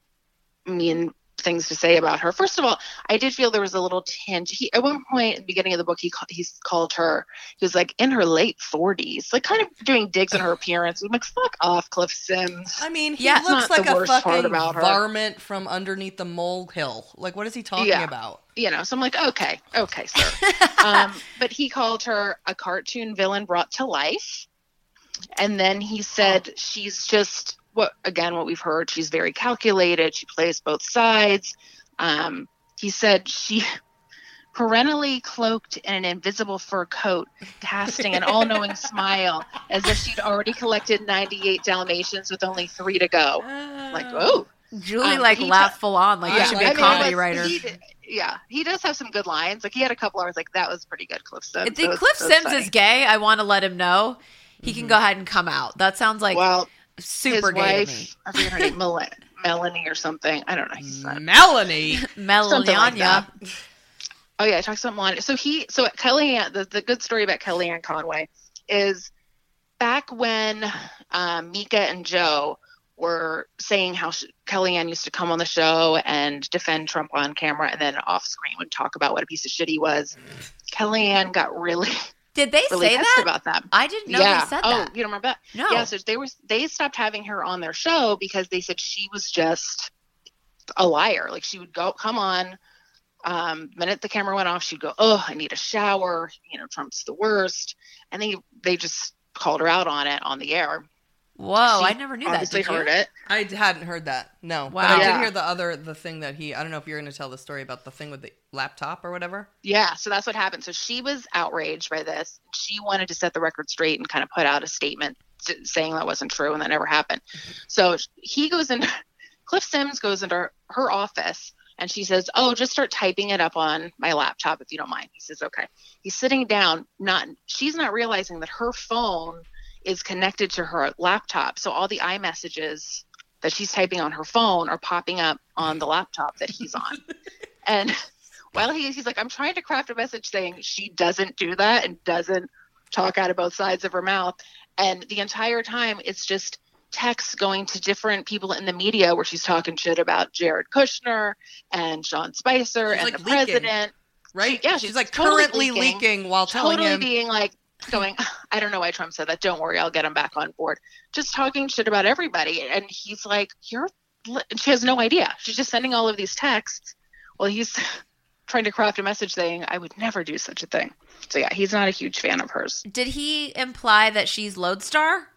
mean things to say about her. First of all, I did feel there was a little tinge. He at one point at the beginning of the book, he ca- he called her. He was like in her late forties, like kind of doing digs on her appearance. I'm like, fuck off, Cliff Sims. I mean, he Yeah. It's looks like a fucking about varmint from underneath the molehill. Like, what is he talking Yeah. about? You know, so I'm like, okay, okay, sir. um, but he called her a cartoon villain brought to life, and then he said she's just what again what we've heard. She's very calculated. She plays both sides. Um, he said she parentally cloaked in an invisible fur coat, casting an all-knowing smile as if she'd already collected 98 Dalmatians with only three to go. Like, oh, Julie Um, like he laughed ta- full on, like you Yeah, should be I a mean, comedy but writer. he d- yeah, he does have some good lines. Like he had a couple. hours. like, that was pretty good, Cliff Sims. If That was- Cliff Sims funny. is gay, I want to let him know. He can go ahead and come out. That sounds like well, super his gay wife, I forget her name, Mel- Melanie or something. I don't know. He's not. Melanie. Something like Melania. Oh yeah, he talks about Melania. So he, so Kellyanne, the, the good story about Kellyanne Conway is back when um, Mika and Joe were saying how sh- Kellyanne used to come on the show and defend Trump on camera, and then off screen would talk about what a piece of shit he was. Kellyanne got really, Did they really say that? about that. I didn't know yeah. they said oh, that. you don't remember that? No. Yeah. So they were they stopped having her on their show because they said she was just a liar. Like she would go come on. Um, minute the camera went off, she'd go, "Oh, I need a shower." You know, Trump's the worst, and they they just called her out on it on the air. Whoa, She I never knew that. Obviously Did you? it. I hadn't heard that. No. But Wow. I did Yeah. hear the other the thing that he I don't know if you're going to tell the story about the thing with the laptop or whatever. Yeah, so that's what happened. So she was outraged by this. She wanted to set the record straight and kind of put out a statement saying that wasn't true and that never happened. So he goes in, Cliff Sims goes into her office and she says, "Oh, just start typing it up on my laptop if you don't mind." He says, "Okay." He's sitting down, not she's not realizing that her phone is connected to her laptop. So all the iMessages that she's typing on her phone are popping up on the laptop that he's on. and while he, he's like, I'm trying to craft a message saying she doesn't do that and doesn't talk out of both sides of her mouth. And the entire time, it's just texts going to different people in the media where she's talking shit about Jared Kushner and Sean Spicer She's, and like, the leaking. president. Right? Yeah, she's, she's like totally currently leaking. leaking, while telling Totally him being like, going, I don't know why Trump said that. Don't worry, I'll get him back on board. Just talking shit about everybody. And he's like, You're, she has no idea. She's just sending all of these texts Well, he's trying to craft a message saying, I would never do such a thing. So yeah, he's not a huge fan of hers. Did he imply that she's Lodestar?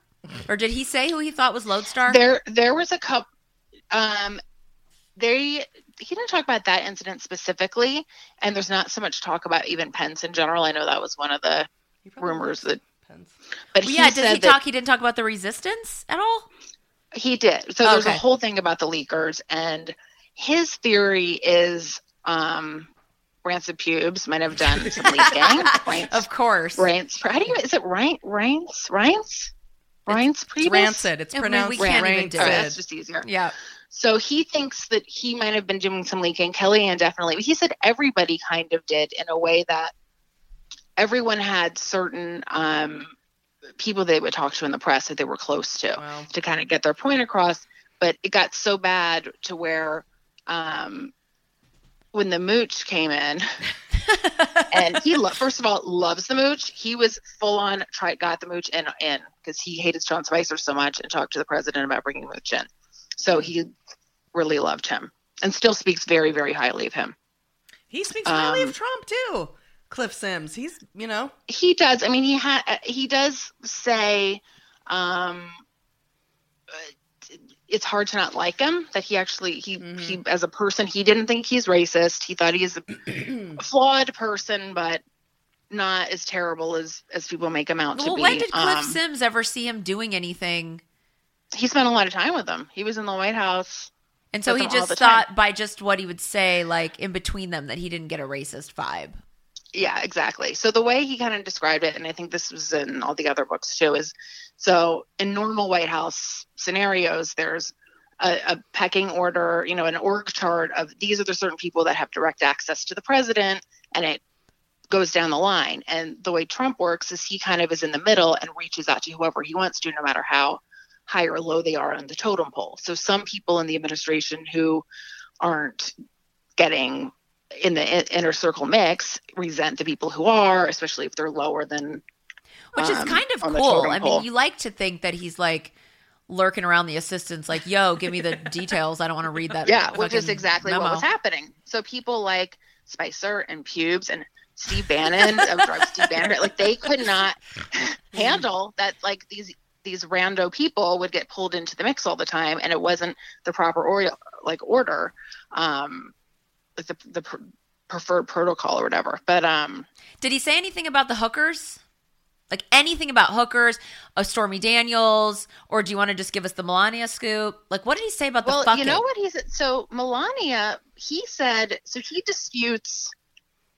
Or did he say who he thought was Lodestar? There, there was a couple. Um, they he didn't talk about that incident specifically, and there's not so much talk about even Pence in general. I know that was one of the rumors that, depends. but Well, he yeah, did said he that talk? He didn't talk about the resistance at all? he did. So there's a whole thing about the leakers, and his theory is um, rancid pubes might have done some leaking. Raince, Of course. Raince, how do you is it Rain, Raince, Raince, Raince It's Priebus? rancid. It's I mean, we pronounced can't even do All right, it. that's just easier. Yeah. So he thinks that he might have been doing some leaking. Kellyanne definitely. He said everybody kind of did in a way that everyone had certain um, people they would talk to in the press that they were close to Wow. to kind of get their point across. But it got so bad to where um, when the mooch came in, and he lo- first of all loves the mooch. He was full on try got the mooch in in because he hated Sean Spicer so much and talked to the president about bringing mooch in. So he really loved him and still speaks very very highly of him. He speaks highly Um, of Trump too. Cliff Sims. He's you know He does. I mean, he had he does say. Um, uh, it's hard to not like him that he actually he he as a person he didn't think he's racist he thought he's a flawed person but not as terrible as as people make him out to Well, be when did Cliff Um, Sims ever see him doing anything? he spent a lot of time with them he was in the white house And so he just the time. thought by just what he would say, like in between them, that he didn't get a racist vibe. Yeah, exactly. So the way he kind of described it, and I think this was in all the other books too, is so in normal White House scenarios, there's a, a pecking order, you know, an org chart of these are the certain people that have direct access to the president, and it goes down the line. And the way Trump works is he kind of is in the middle and reaches out to whoever he wants to, no matter how high or low they are on the totem pole. So some people in the administration who aren't getting in the inner circle mix resent the people who are, especially if they're lower than. Which is um, kind of cool. I mean, you like to think that he's like lurking around the assistants, like, "Yo, give me the details. I don't want to read that." Yeah, which is exactly memo. what was happening. So people like Spicer and Pubes and Steve Bannon of Drug Steve Bannon, like they could not handle that. Like these these rando people would get pulled into the mix all the time, and it wasn't the proper or like order, um, like the the pr- preferred protocol or whatever. But um, Did he say anything about the hookers? Like anything about hookers, a Stormy Daniels, or do you want to just give us the Melania scoop? Like, what did he say about well, the fucking? you know what he said. So Melania, he said, so he disputes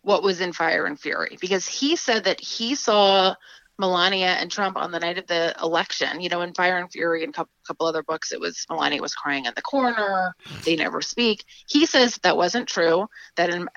what was in Fire and Fury because he said that he saw Melania and Trump on the night of the election. You know, in Fire and Fury and a couple, couple other books, it was Melania was crying in the corner. They never speak. He says that wasn't true. That in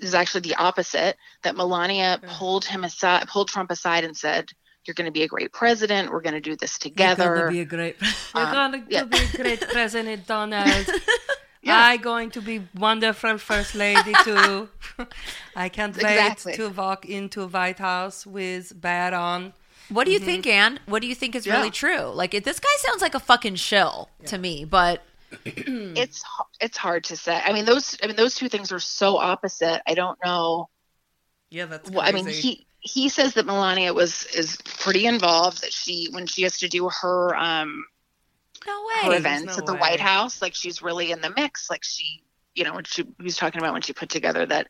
is actually the opposite. That Melania pulled him aside, pulled Trump aside, and said, "You're going to be a great president. We're going to do this together." You're gonna be a great. You're Um, gonna yeah. be a great president, Donald. Yeah. I going to be wonderful first lady too. I can't wait Exactly. to walk into White House with bat on. What do you think, Anne? What do you think is Yeah. really true? Like, it, this guy sounds like a fucking shill to me, but it's it's hard to say. I mean, those I mean those two things are so opposite. I don't know. Yeah, that's Well, I mean, he he says that Melania was is pretty involved. That she when she has to do her um no her way. events no at the way. White House, like she's really in the mix. Like she, you know, when she was talking about when she put together that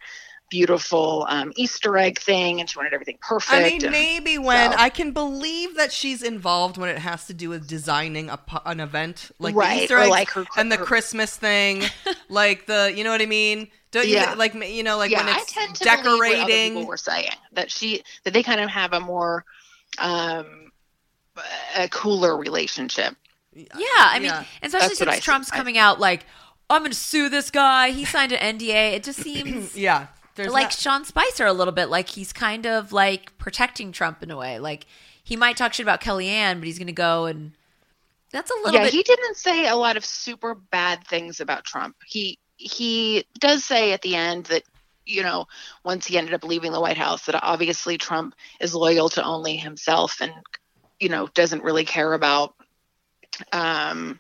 beautiful um, Easter egg thing, and she wanted everything perfect. I mean, and- maybe when so- I can believe that she's involved when it has to do with designing a, an event, like Right, the Easter or eggs like her- and the her- Christmas thing, like the you know what I mean? Don't you Yeah. like you know like yeah, when I it's tend to believe what other decorating? people were saying that she that they kind of have a more um a cooler relationship. Yeah, I mean, Yeah. especially That's since. Trump's I- coming out like, I'm going to sue this guy. He signed an NDA. It just seems yeah, there's like not- Sean Spicer a little bit. Like he's kind of like protecting Trump in a way. Like he might talk shit about Kellyanne, but he's going to go and that's a little yeah, bit. he didn't say a lot of super bad things about Trump. He he does say at the end that you know once he ended up leaving the White House that obviously Trump is loyal to only himself and you know doesn't really care about um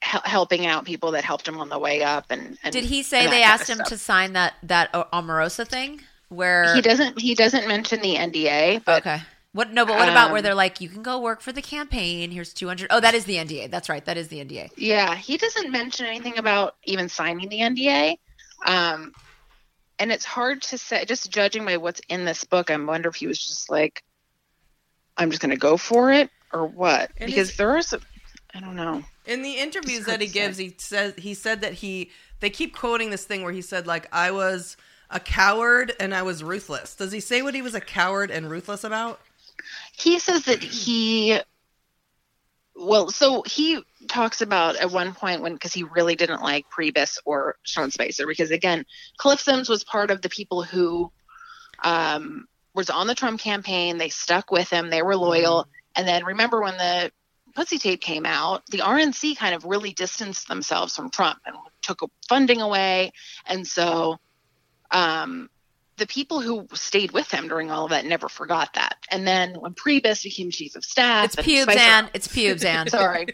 hel- helping out people that helped him on the way up and, and Did he say they asked him stuff. to sign that that Omarosa thing? Where he doesn't he doesn't mention the NDA but okay. What no, but what about where Um, they're like, you can go work for the campaign. Here's two hundred. Oh, that is the NDA. That's right. That is the NDA. Yeah, he doesn't mention anything about even signing the NDA. Um, and it's hard to say, just judging by what's in this book, I wonder if he was just like, I'm just going to go for it or what? And because there is, I don't know. In the interviews that he gives, say. he says he said that he they keep quoting this thing where he said like I was a coward and I was ruthless. Does he say what he was a coward and ruthless about? He says that he, well, so he talks about at one point when, because he really didn't like Priebus or Sean Spicer, because again, Cliff Sims was part of the people who um, was on the Trump campaign. They stuck with him, they were loyal. And then remember when the Pussy tape came out, the RNC kind of really distanced themselves from Trump and took funding away. And so, um, the people who stayed with him during all of that never forgot that. And then when Priebus became chief of staff, It's pubes, Anne. It's pubes, Anne. Sorry,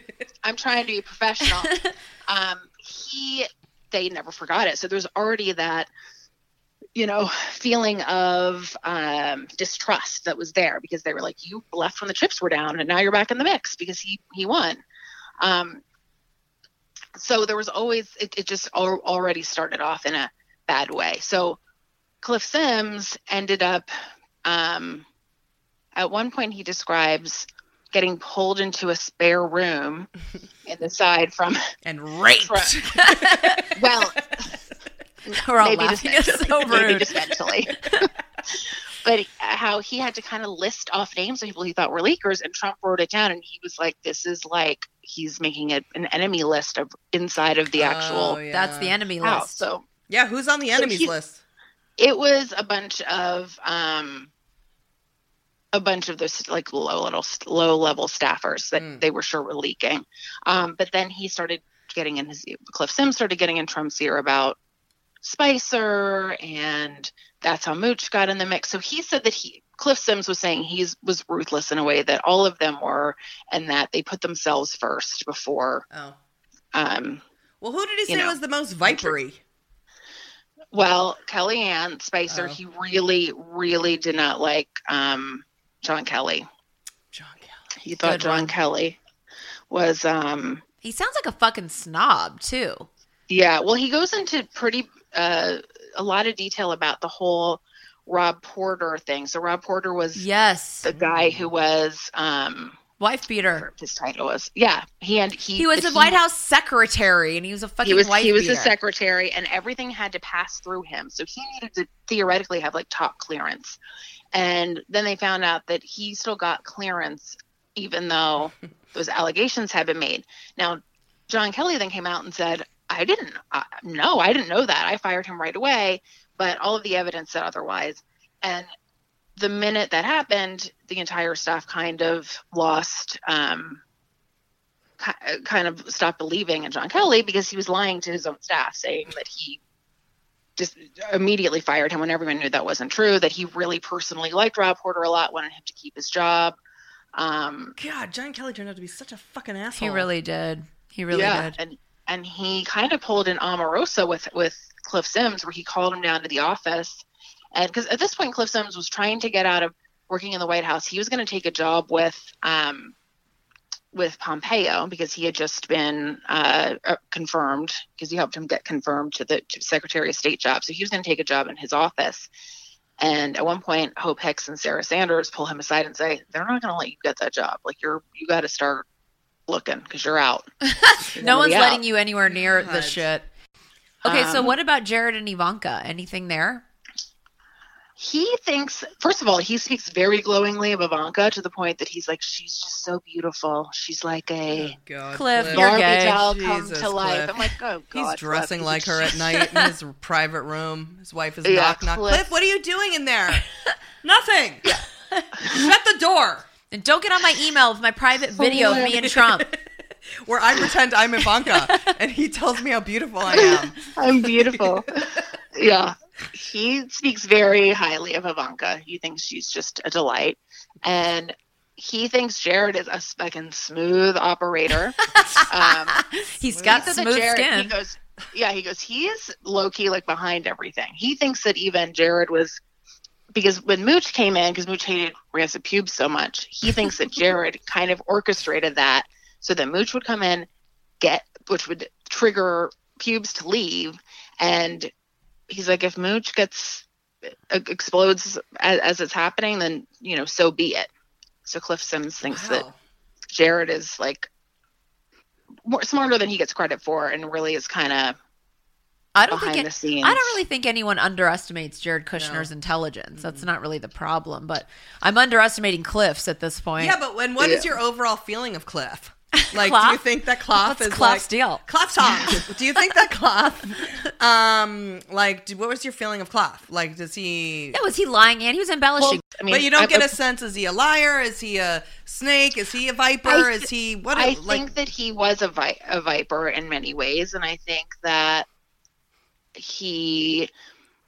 I'm trying to be professional. um, he, they never forgot it. So there's already that, you know, feeling of um, distrust that was there because they were like, you left when the chips were down, and now you're back in the mix because he he won. Um, so there was always it, it just al- already started off in a bad way. So Cliff Sims ended up um, at one point he describes getting pulled into a spare room in the side from And raped. from- well We're all maybe laughing. just It's so mentally, maybe just mentally. but how he had to kind of list off names of people he thought were leakers, and Trump wrote it down, and he was like, "This is like he's making it an enemy list of inside of the actual Oh, yeah. That's the enemy house." list. So Yeah, who's on the So enemies he's- list? it was a bunch of um a bunch of those like low little low level staffers that Mm. they were sure were leaking um but then he started getting in his cliff sims started getting in trump's ear about spicer and that's how mooch got in the mix so he said that he cliff sims was saying he was ruthless in a way that all of them were and that they put themselves first before Oh. um Well, who did he say know. was the most vipery? Well, Kellyanne Spicer, Oh. he really, really did not like um, John Kelly. John Kelly. He thought Good John one. Kelly was, um, He sounds like a fucking snob too. yeah. Well, he goes into pretty uh, a lot of detail about the whole Rob Porter thing. So Rob Porter was Yes, the guy who was, um, wife beater. his title was, yeah. He and he He was the White House secretary, and he was a fucking he was wife he was beater. the secretary and everything had to pass through him so he needed to theoretically have like top clearance and then they found out that he still got clearance even though those allegations had been made now john kelly then came out and said I didn't. Uh, no, I didn't know that. I fired him right away. But all of the evidence said otherwise. And the minute that happened, the entire staff kind of lost, um, kind of stopped believing in John Kelly because he was lying to his own staff, saying that he just immediately fired him when everyone knew that wasn't true. That he really personally liked Rob Porter a lot, wanted him to keep his job. Um, God, John Kelly turned out to be such a fucking asshole. He really did. He really yeah, did. and and he kind of pulled an Omarosa with with Cliff Sims, where he called him down to the office, and because at this point Cliff Sims was trying to get out of working in the White House, he was going to take a job with um with Pompeo because he had just been uh, uh, confirmed because he helped him get confirmed to the to Secretary of State job, so he was going to take a job in his office. And at one point, Hope Hicks and Sarah Sanders pull him aside and say, "They're not going to let you get that job. Like you're, you got to start looking because you're out. You're No one's be out." letting you anywhere near God. the shit. Okay, so Um, what about Jared and Ivanka? Anything there? he thinks first of all he speaks very glowingly of ivanka to the point that he's like she's just so beautiful she's like a God, Cliff, Cliff. you're barbie gay. doll come Jesus, to life i'm like oh god He's dressing Cliff, like her at night in his private room. His wife is Yeah, knock knock. Cliff. Cliff, what are you doing in there? Nothing. Shut the door. And don't get on my email with my private video of me and Trump. Where I pretend I'm Ivanka, and he tells me how beautiful I am. i'm beautiful yeah he speaks very highly of ivanka he thinks she's just a delight and he thinks jared is a fucking smooth operator um He's got He smooth Jared- He skin. goes, yeah, he goes, he is low key like behind everything. He thinks that even Jared was because when Mooch came in, because Mooch hated rancid pubes so much, he thinks that Jared kind of orchestrated that so that Mooch would come in, get which would trigger pubes to leave, and he's like, if Mooch gets uh, explodes as, as it's happening, then you know, so be it. So Cliff Sims thinks that Jared is like more smarter than he gets credit for, and really is kind of I don't behind think the it, scenes. I don't really think anyone underestimates Jared Kushner's intelligence. That's not really the problem. But I'm underestimating Cliff's at this point. Yeah, but when what is Yeah. your overall feeling of Cliff? Like, do you think that Cloth is Cloth's like deal? Cloth talk? do you think that Cloth, um, like, do, what was your feeling of Cloth? Like, does he? yeah, was he lying? And he was embellishing. I mean, but you don't I- get I- a sense. Is he a liar? Is he a snake? Is he a viper? I is he what? I like, think that he was a, vi- a viper in many ways, and I think that he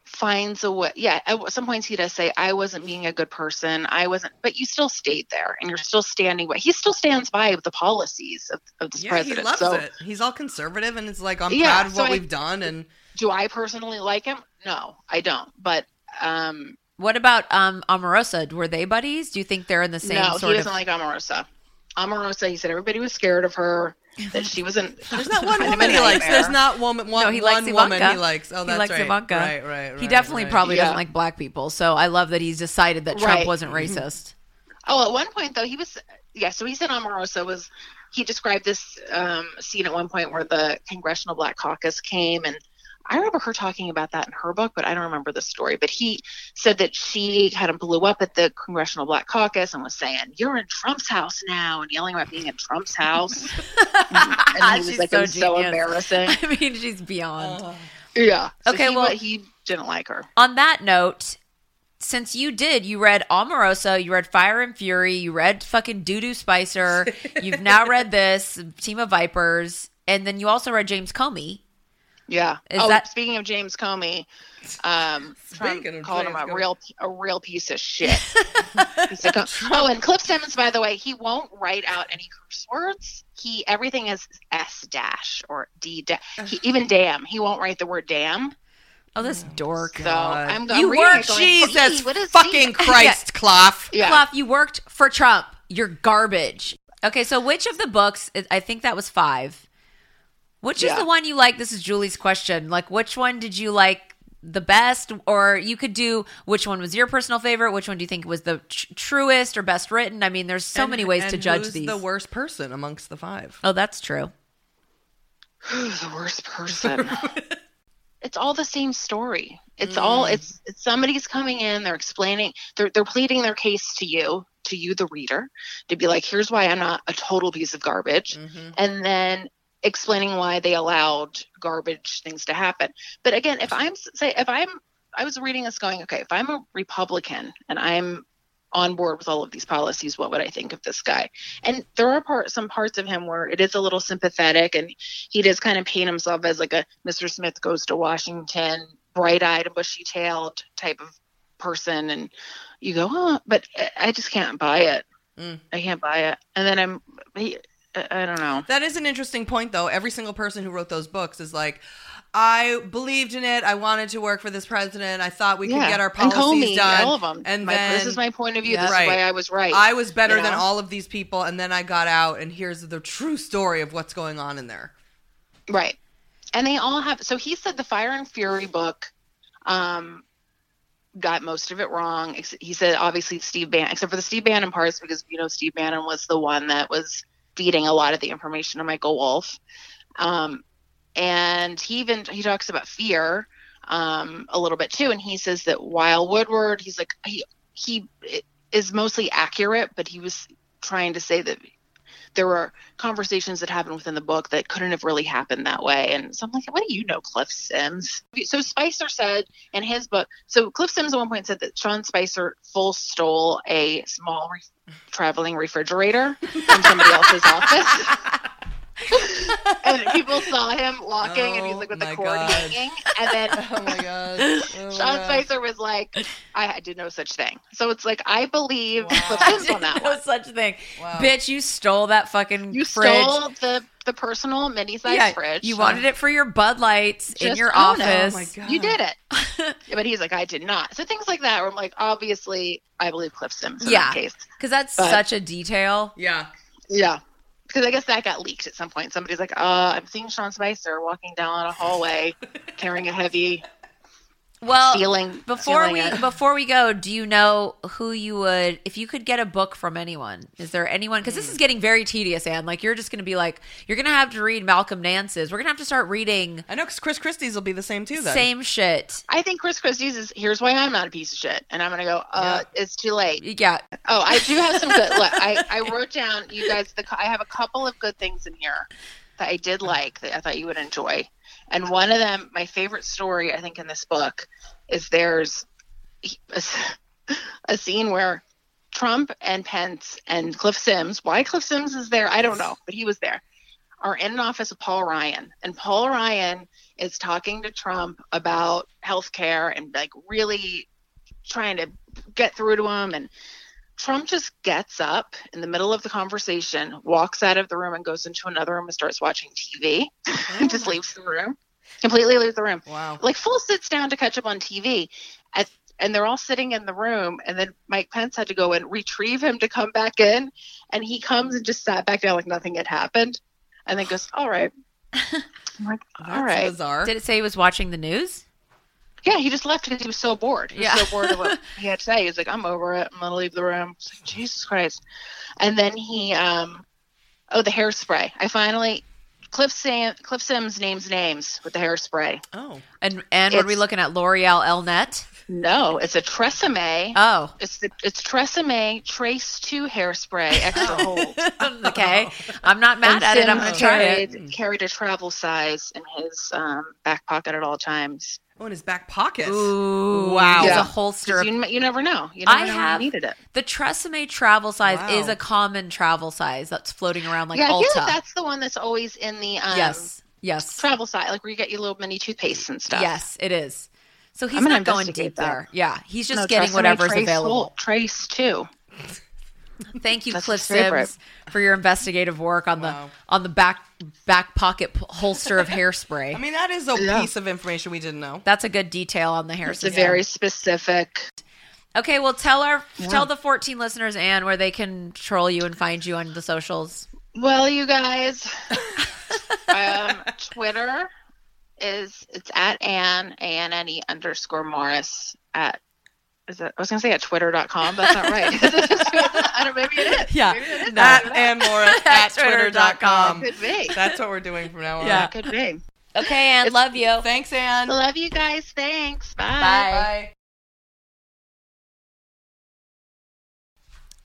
finds a way. Yeah, at some points he does say, "I wasn't being a good person. I wasn't," but you still stayed there, and you're still standing by. He still stands by the policies of, of this yeah, president. he loves so, it. He's all conservative, and it's like, I'm Yeah, proud of so what I- we've done, and do I personally like him? No, I don't. But um, What about um Omarosa? Were they buddies? Do you think they're in the same no, sort he of? doesn't like Omarosa. Omarosa, he said everybody was scared of her. That she wasn't. there's not one kind of a woman he likes. There's not woman. One, no, he likes one woman Ivanka. he likes. Oh, he that's likes right. Ivanka. Right, right, He definitely right. probably doesn't like black people. So I love that he's decided that Trump Right. wasn't racist. Oh, at one point though, he was yeah. So he said Omarosa was. He described this um, scene at one point where the Congressional Black Caucus came, and I remember her talking about that in her book, but I don't remember the story. But he said that she kind of blew up at the Congressional Black Caucus and was saying, "You're in Trump's house now," and yelling about being in Trump's house. and he was She's like, so "It was so embarrassing." I mean, she's beyond. yeah. So Okay, he, well- he didn't like her. On that note, since you did, you read Omarosa, you read Fire and Fury, you read fucking Doodoo Spicer, you've now read this Team of Vipers, and then you also read James Comey. Yeah. Is oh, that- speaking of James Comey, um, Trump Speaking of called James him a Comey. real a real piece of shit. Piece of oh, and Cliff Simmons, by the way, he won't write out any curse words. He everything is S dash or D dash. He, even damn, he won't write the word damn. Oh, this dork. So I'm, I'm You reading work- it going, Jesus what is fucking he?" Christ, Clough. Yeah. Clough, you worked for Trump. You're garbage. Okay, so which of the books? I think that was five. Which is the one you like? This is Julie's question. Like, which one did you like the best? Or you could do which one was your personal favorite? Which one do you think was the tr- truest or best written? I mean, there's so And- many ways to judge who's these. the worst person amongst the five? oh, that's true. Who's the worst person? it's all the same story. It's all it's, it's somebody's coming in, they're explaining, they're they're pleading their case to you, to you the reader, to be like, here's why I'm not a total piece of garbage. Mm-hmm. And then explaining why they allowed garbage things to happen. But again, if I'm say if I'm I was reading this going, okay, if I'm a Republican and I'm on board with all of these policies, what would I think of this guy? And there are part, some parts of him where it is a little sympathetic, and he does kind of paint himself as like a Mr. Smith goes to Washington, bright-eyed, and bushy-tailed type of person, and you go, oh, but I- I just can't buy it. Mm. I can't buy it. And then I'm, he, I don't know. That is an interesting point, though. Every single person who wrote those books is like, I believed in it. I wanted to work for this president. I thought we could get our and policies Comey, done. all of them. And My- then this is my point of view. Yeah. This Right. is why I was right. I was better You than all of these people, and then I got out, and here's the true story of what's going on in there. Right. And they all have so he said the Fire and Fury book um got most of it wrong. He said obviously Steve Bannon except for the Steve Bannon parts because you know Steve Bannon was the one that was feeding a lot of the information to Michael Wolff. Um and he even he talks about fear um a little bit too and he says that while Woodward he's like he he is mostly accurate but he was trying to say that there were conversations that happened within the book that couldn't have really happened that way. And so I'm like, what do you know, Cliff Sims? So Spicer said in his book, so Cliff Sims at one point said that Sean Spicer full stole a small re- traveling refrigerator from somebody else's office. and people saw him walking and he's like with the Oh cord God. hanging. And then Oh my god. Oh Sean God. Spicer was like, I did no such thing. So it's like, I believe Cliff Sims on that no one. such thing. Wow. Bitch, you stole that fucking You fridge. stole the, the personal mini sized yeah, fridge. you wanted it for your Bud Lights in your own office. Oh my God. You did it. But he's like, I did not. So things like that where I'm like, obviously, I believe Cliff Sims in Yeah. that case. Because that's But- such a detail. Yeah. Yeah. Because I guess that got leaked at some point. Somebody's like, uh, I'm seeing Sean Spicer walking down a hallway carrying a heavy Well, ceiling. before ceiling we it. before we go, do you know who you would if you could get a book from anyone? Is there anyone? Because this Hmm. is getting very tedious, Anne. Like you're just going to be like you're going to have to read Malcolm Nance's. We're going to have to start reading I know because Chris Christie's will be the same too. Then same shit. I think Chris Christie's is here's why I'm not a piece of shit. And I'm going to go, uh, it's too late. Yeah, Oh, I do have some good. Look, I, I wrote down you guys. The I have a couple of good things in here that I did like that I thought you would enjoy, and one of them, my favorite story, I think, in this book, is there's a, a scene where Trump and Pence and Cliff Sims. Why Cliff Sims is there, I don't know, but he was there. Are in an office with Paul Ryan, and Paul Ryan is talking to Trump about healthcare and like really trying to get through to him and Trump just gets up in the middle of the conversation, walks out of the room and goes into another room and starts watching TV and just leaves the room. Completely leaves the room. Wow. Like full sits down to catch up on TV. At, and they're all sitting in the room and then Mike Pence had to go and retrieve him to come back in and he comes and just sat back down like nothing had happened and then goes, All right. I'm like, all That's right. bizarre. did it say he was watching the news? Yeah, he just left because he was so bored. He was Yeah. so bored of what he had to say. He was like, "I'm over it. I'm gonna leave the room." It's like, Jesus Christ. And then he, um, oh, the hairspray. I finally, Cliff Sam, Cliff Sims names names with the hairspray. oh. And and were we looking at L'Oreal Elnet? No, it's a Tresemme. Oh, It's the it's Tresemme TRES Two hairspray extra hold. okay. I'm not mad And at it. I'm gonna try it. Carried a travel size in his um, back pocket at all times. Oh, in his back pocket. Ooh, Wow. It's a holster. You, you never know. You never I know have when you needed it. the Tresemme travel size Wow. is a common travel size that's floating around like yeah, I Ulta. feel like that's the one that's always in the um, yes, yes, travel size, like where you get your little mini toothpaste and stuff. yes, it is. So he's I'm gonna not going deep that. there. Yeah, he's just No, getting Tresemme whatever's Trace available. Hol- Trace too. Thank you, That's Cliff. Sims, for your investigative work on Wow. the on the back back pocket holster of hairspray. I mean, that is a Yeah. piece of information we didn't know. that's a good detail on the hair It's a very specific. Okay, well tell our tell the 14 listeners Anne where they can troll you and find you on the socials. Well, you guys, um, Twitter is it's at Anne A N N E underscore Morris at. Is it, I was gonna say at twitter.com, but that's not right. I don't, maybe it is. Yeah. Maybe it is. No. At Anne Morris at twitter.com. Could be. That's what we're doing from now on. Yeah. Could be. Okay, Anne, love you. Thanks, Anne. I love you guys. Thanks. Bye. Bye. Bye.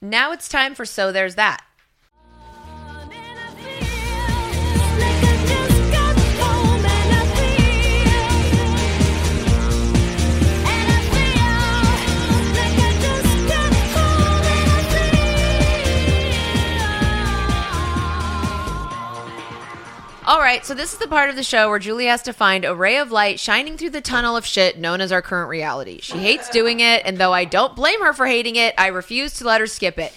Now it's time for So There's That. Right, so this is the part of the show where Julie has to find a ray of light shining through the tunnel of shit known as our current reality. She hates doing it, and though I don't blame her for hating it, I refuse to let her skip it.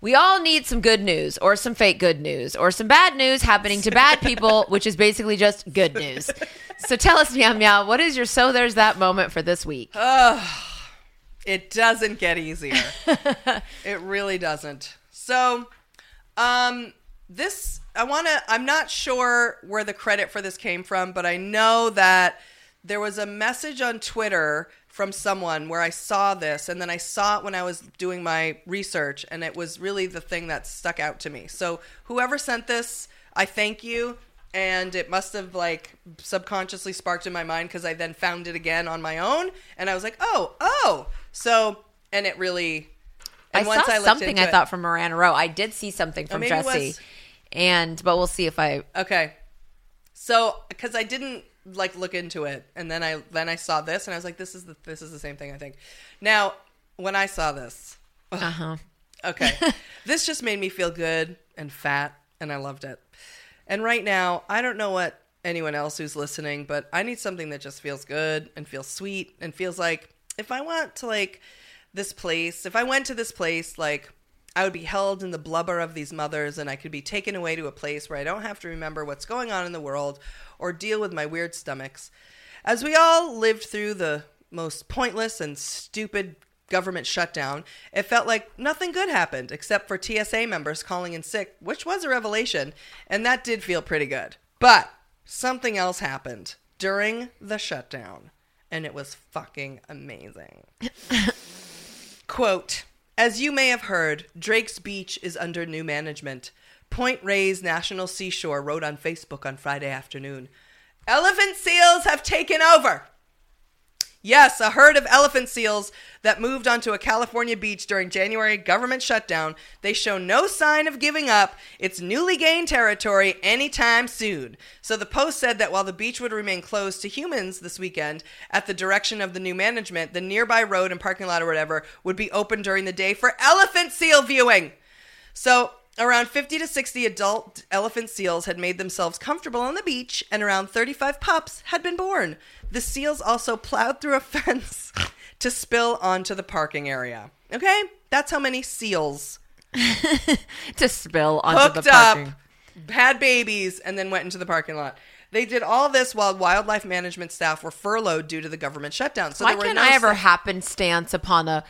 We all need some good news, or some fake good news, or some bad news happening to bad people, which is basically just good news. So tell us, Meow Meow, what is your so there's that moment for this week? Oh, It doesn't get easier. it really doesn't. So, um, this I want to. I'm not sure where the credit for this came from, but I know that there was a message on Twitter from someone where I saw this, and then I saw it when I was doing my research, and it was really the thing that stuck out to me. So, whoever sent this, I thank you. And it must have like subconsciously sparked in my mind because I then found it again on my own, and I was like, "Oh, oh!" So, and it really. I And saw once looked something I it- thought from Miranda Rowe. I did see something from it Jesse. And but we'll see if I Okay. So, because I didn't like look into it, and then I then I saw this, and I was like, "This is the this is the same thing." I think. Now, when I saw this, uh-huh. okay, this just made me feel good and fat, and I loved it. And right now, I don't know what anyone else who's listening, but I need something that just feels good and feels sweet and feels like if I want to like this place, if I went to this place, like I would be held in the blubber of these mothers and I could be taken away to a place where I don't have to remember what's going on in the world or deal with my weird stomachs. As we all lived through the most pointless and stupid government shutdown, it felt like nothing good happened except for TSA members calling in sick, which was a revelation, and that did feel pretty good. But something else happened during the shutdown, and it was fucking amazing. Quote As you may have heard, Drake's Beach is under new management. Point Reyes National Seashore wrote on Facebook on Friday afternoon Elephant seals have taken over. Yes, a herd of elephant seals that moved onto a California beach during January government shutdown. They show no sign of giving up its newly gained territory anytime soon. So the Post said that while the beach would remain closed to humans this weekend, at the direction of the new management, the nearby road and parking lot or whatever would be open during the day for elephant seal viewing. So, around 50 to 60 adult elephant seals had made themselves comfortable on the beach, and around 35 pups had been born. The seals also plowed through a fence to spill onto the parking area. Okay? That's how many seals to spill onto hooked the parking. Hooked up, had babies, and then went into the parking lot. They did all this while wildlife management staff were furloughed due to the government shutdown. So Why there were can't no I ever sa- happenstance upon a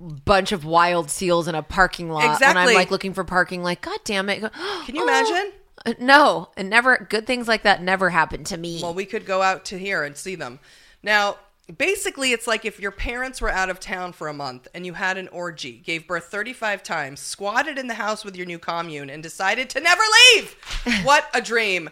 bunch of wild seals in a parking lot Exactly. I'm like looking for parking? Like, God damn it! Can you imagine? No, and never good things like that never happened to me. Well, we could go out to here and see them. Now, basically, it's like if your parents were out of town for a month and you had an orgy, gave birth 35 times, squatted in the house with your new commune, and decided to never leave. what a dream.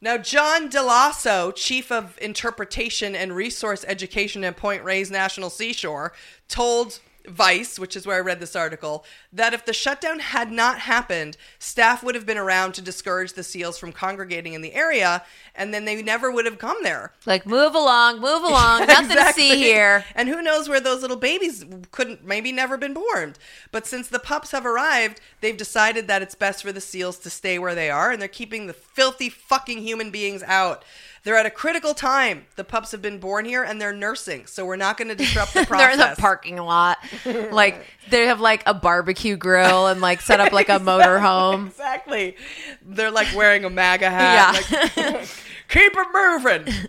Now, John Dell'Osso, Chief of Interpretation and Resource Education at Point Reyes National Seashore, told Vice, which is where I read this article, that if the shutdown had not happened, staff would have been around to discourage the seals from congregating in the area, and then they never would have come there. like, move along, move along. Nothing to see here. And who knows where those little babies couldn't, maybe never been born. But since the pups have arrived, they've decided that it's best for the seals to stay where they are, and they're keeping the filthy fucking human beings out. They're at a critical time. The pups have been born here and they're nursing, so we're not going to disrupt the process. They're in the parking lot. like they have like a barbecue grill and like set up like a motor home. Exactly. They're like wearing a MAGA hat. Yeah. Like, Keep it moving.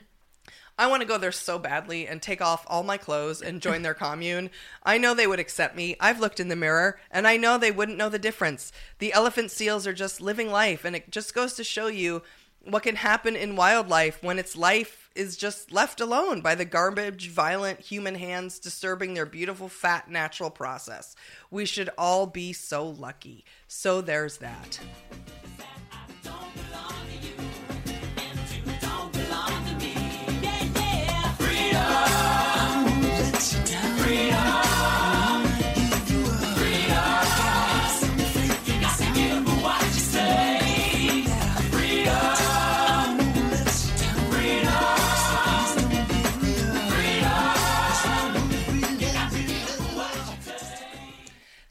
I want to go there so badly and take off all my clothes and join their commune. I know they would accept me. I've looked in the mirror and I know they wouldn't know the difference. The elephant seals are just living life, and it just goes to show you what can happen in wildlife when its life is just left alone by the garbage, violent human hands disturbing their beautiful, fat, natural process. We should all be so lucky. So there's that. Freedom. Freedom.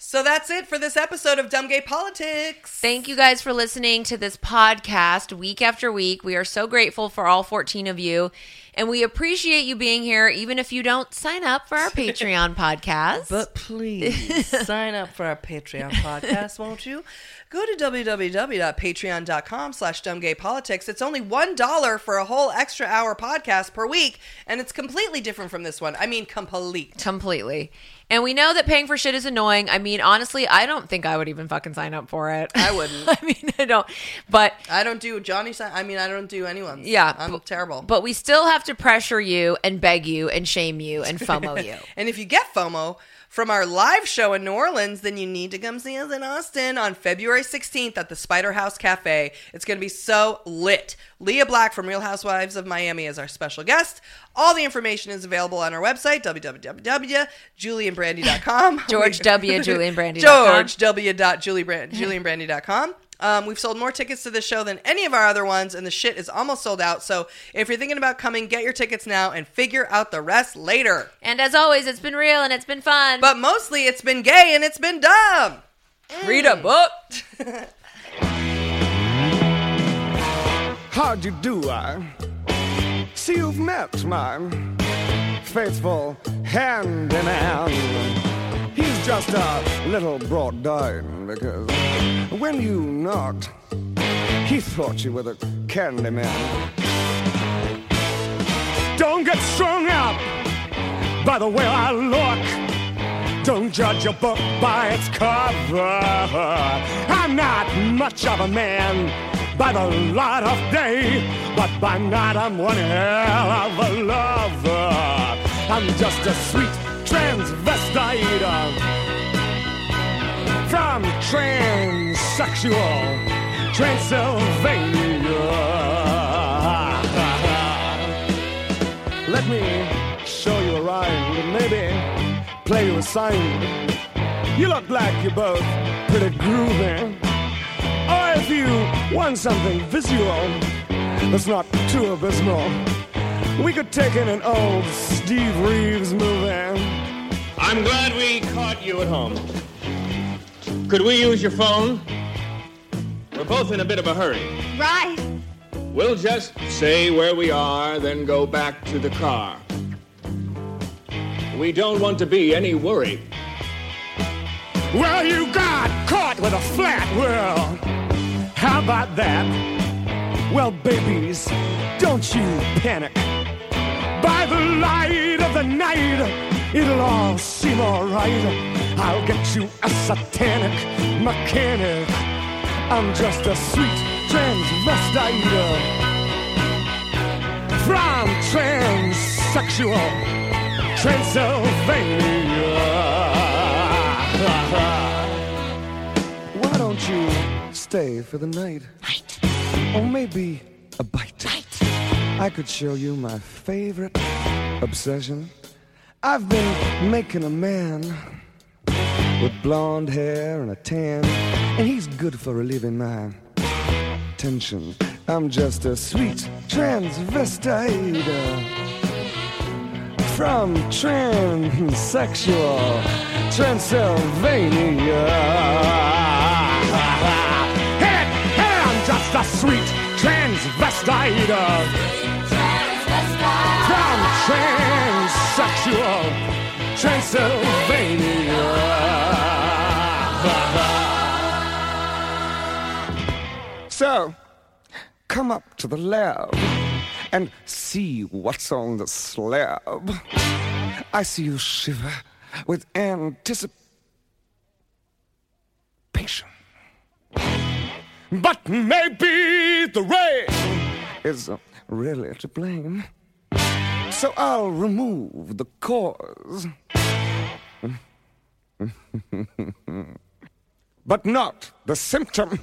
So that's it for this episode of Dumb Gay Politics. Thank you guys for listening to this podcast week after week. We are so grateful for all 14 of you. And we appreciate you being here, even if you don't sign up for our Patreon podcast. But please sign up for our Patreon podcast, won't you? Go to www.patreon.com slash dumbgaypolitics. It's only $1 for a whole extra hour podcast per week, and it's completely different from this one. I mean, complete. completely. And we know that paying for shit is annoying. I mean, honestly, I don't think I would even fucking sign up for it. I wouldn't. I mean, I don't. But I don't do Johnny. I mean, I don't do anyone. Yeah, I'm but- terrible. but we still have to pressure you and beg you and shame you and FOMO you. And if you get FOMO from our live show in New Orleans, then you need to come see us in Austin on February 16th at the Spider House Cafe. It's going to be so lit. Lea Black from Real Housewives of Miami is our special guest. All the information is available on our website, www.julieandbrandy.com. George W. julieandbrandy.com. George W. dot Julie Brand- julieandbrandy.com. Um, we've sold more tickets to this show than any of our other ones, and the shit is almost sold out. So if you're thinking about coming, get your tickets now and figure out the rest later. And as always, it's been real and it's been fun. But mostly it's been gay and it's been dumb. read a book. How'd you do, I? See, you've met my faithful hand handyman. He's just a little brought down because when you knocked, he thought you were the candy man. Don't get strung up by the way I look. Don't judge a book by its cover. I'm not much of a man by the light of day, but by night I'm one hell of a lover. I'm just a sweet transvestite from transsexual Transylvania. Let me show you a rhyme maybe play you a sign. You look like you're both pretty groovy. Or if you want something visual that's not too abysmal, we could take in an old Steve Reeves movie. I'm glad we caught you at home. Could we use your phone? We're both in a bit of a hurry. Right. We'll just say where we are, then go back to the car. We don't want to be any worry. Well, you got caught with a flat world. How about that? Well, babies, don't you panic. By the light of the night, it'll all seem alright. I'll get you a satanic mechanic. I'm just a sweet transvestite from transsexual Transylvania. Why don't you stay for the night? Night. Or maybe a bite. Bite. I could show you my favorite obsession. I've been making a man with blonde hair and a tan, and he's good for relieving my tension. I'm just a sweet transvestite uh, from transsexual Transylvania. Hey, hey, I'm just a sweet transvestite transsexual Transylvania. So, come up to the lab and see what's on the slab. I see you shiver with anticipation. But maybe the rain is really to blame. So I'll remove the cause. but not the symptom.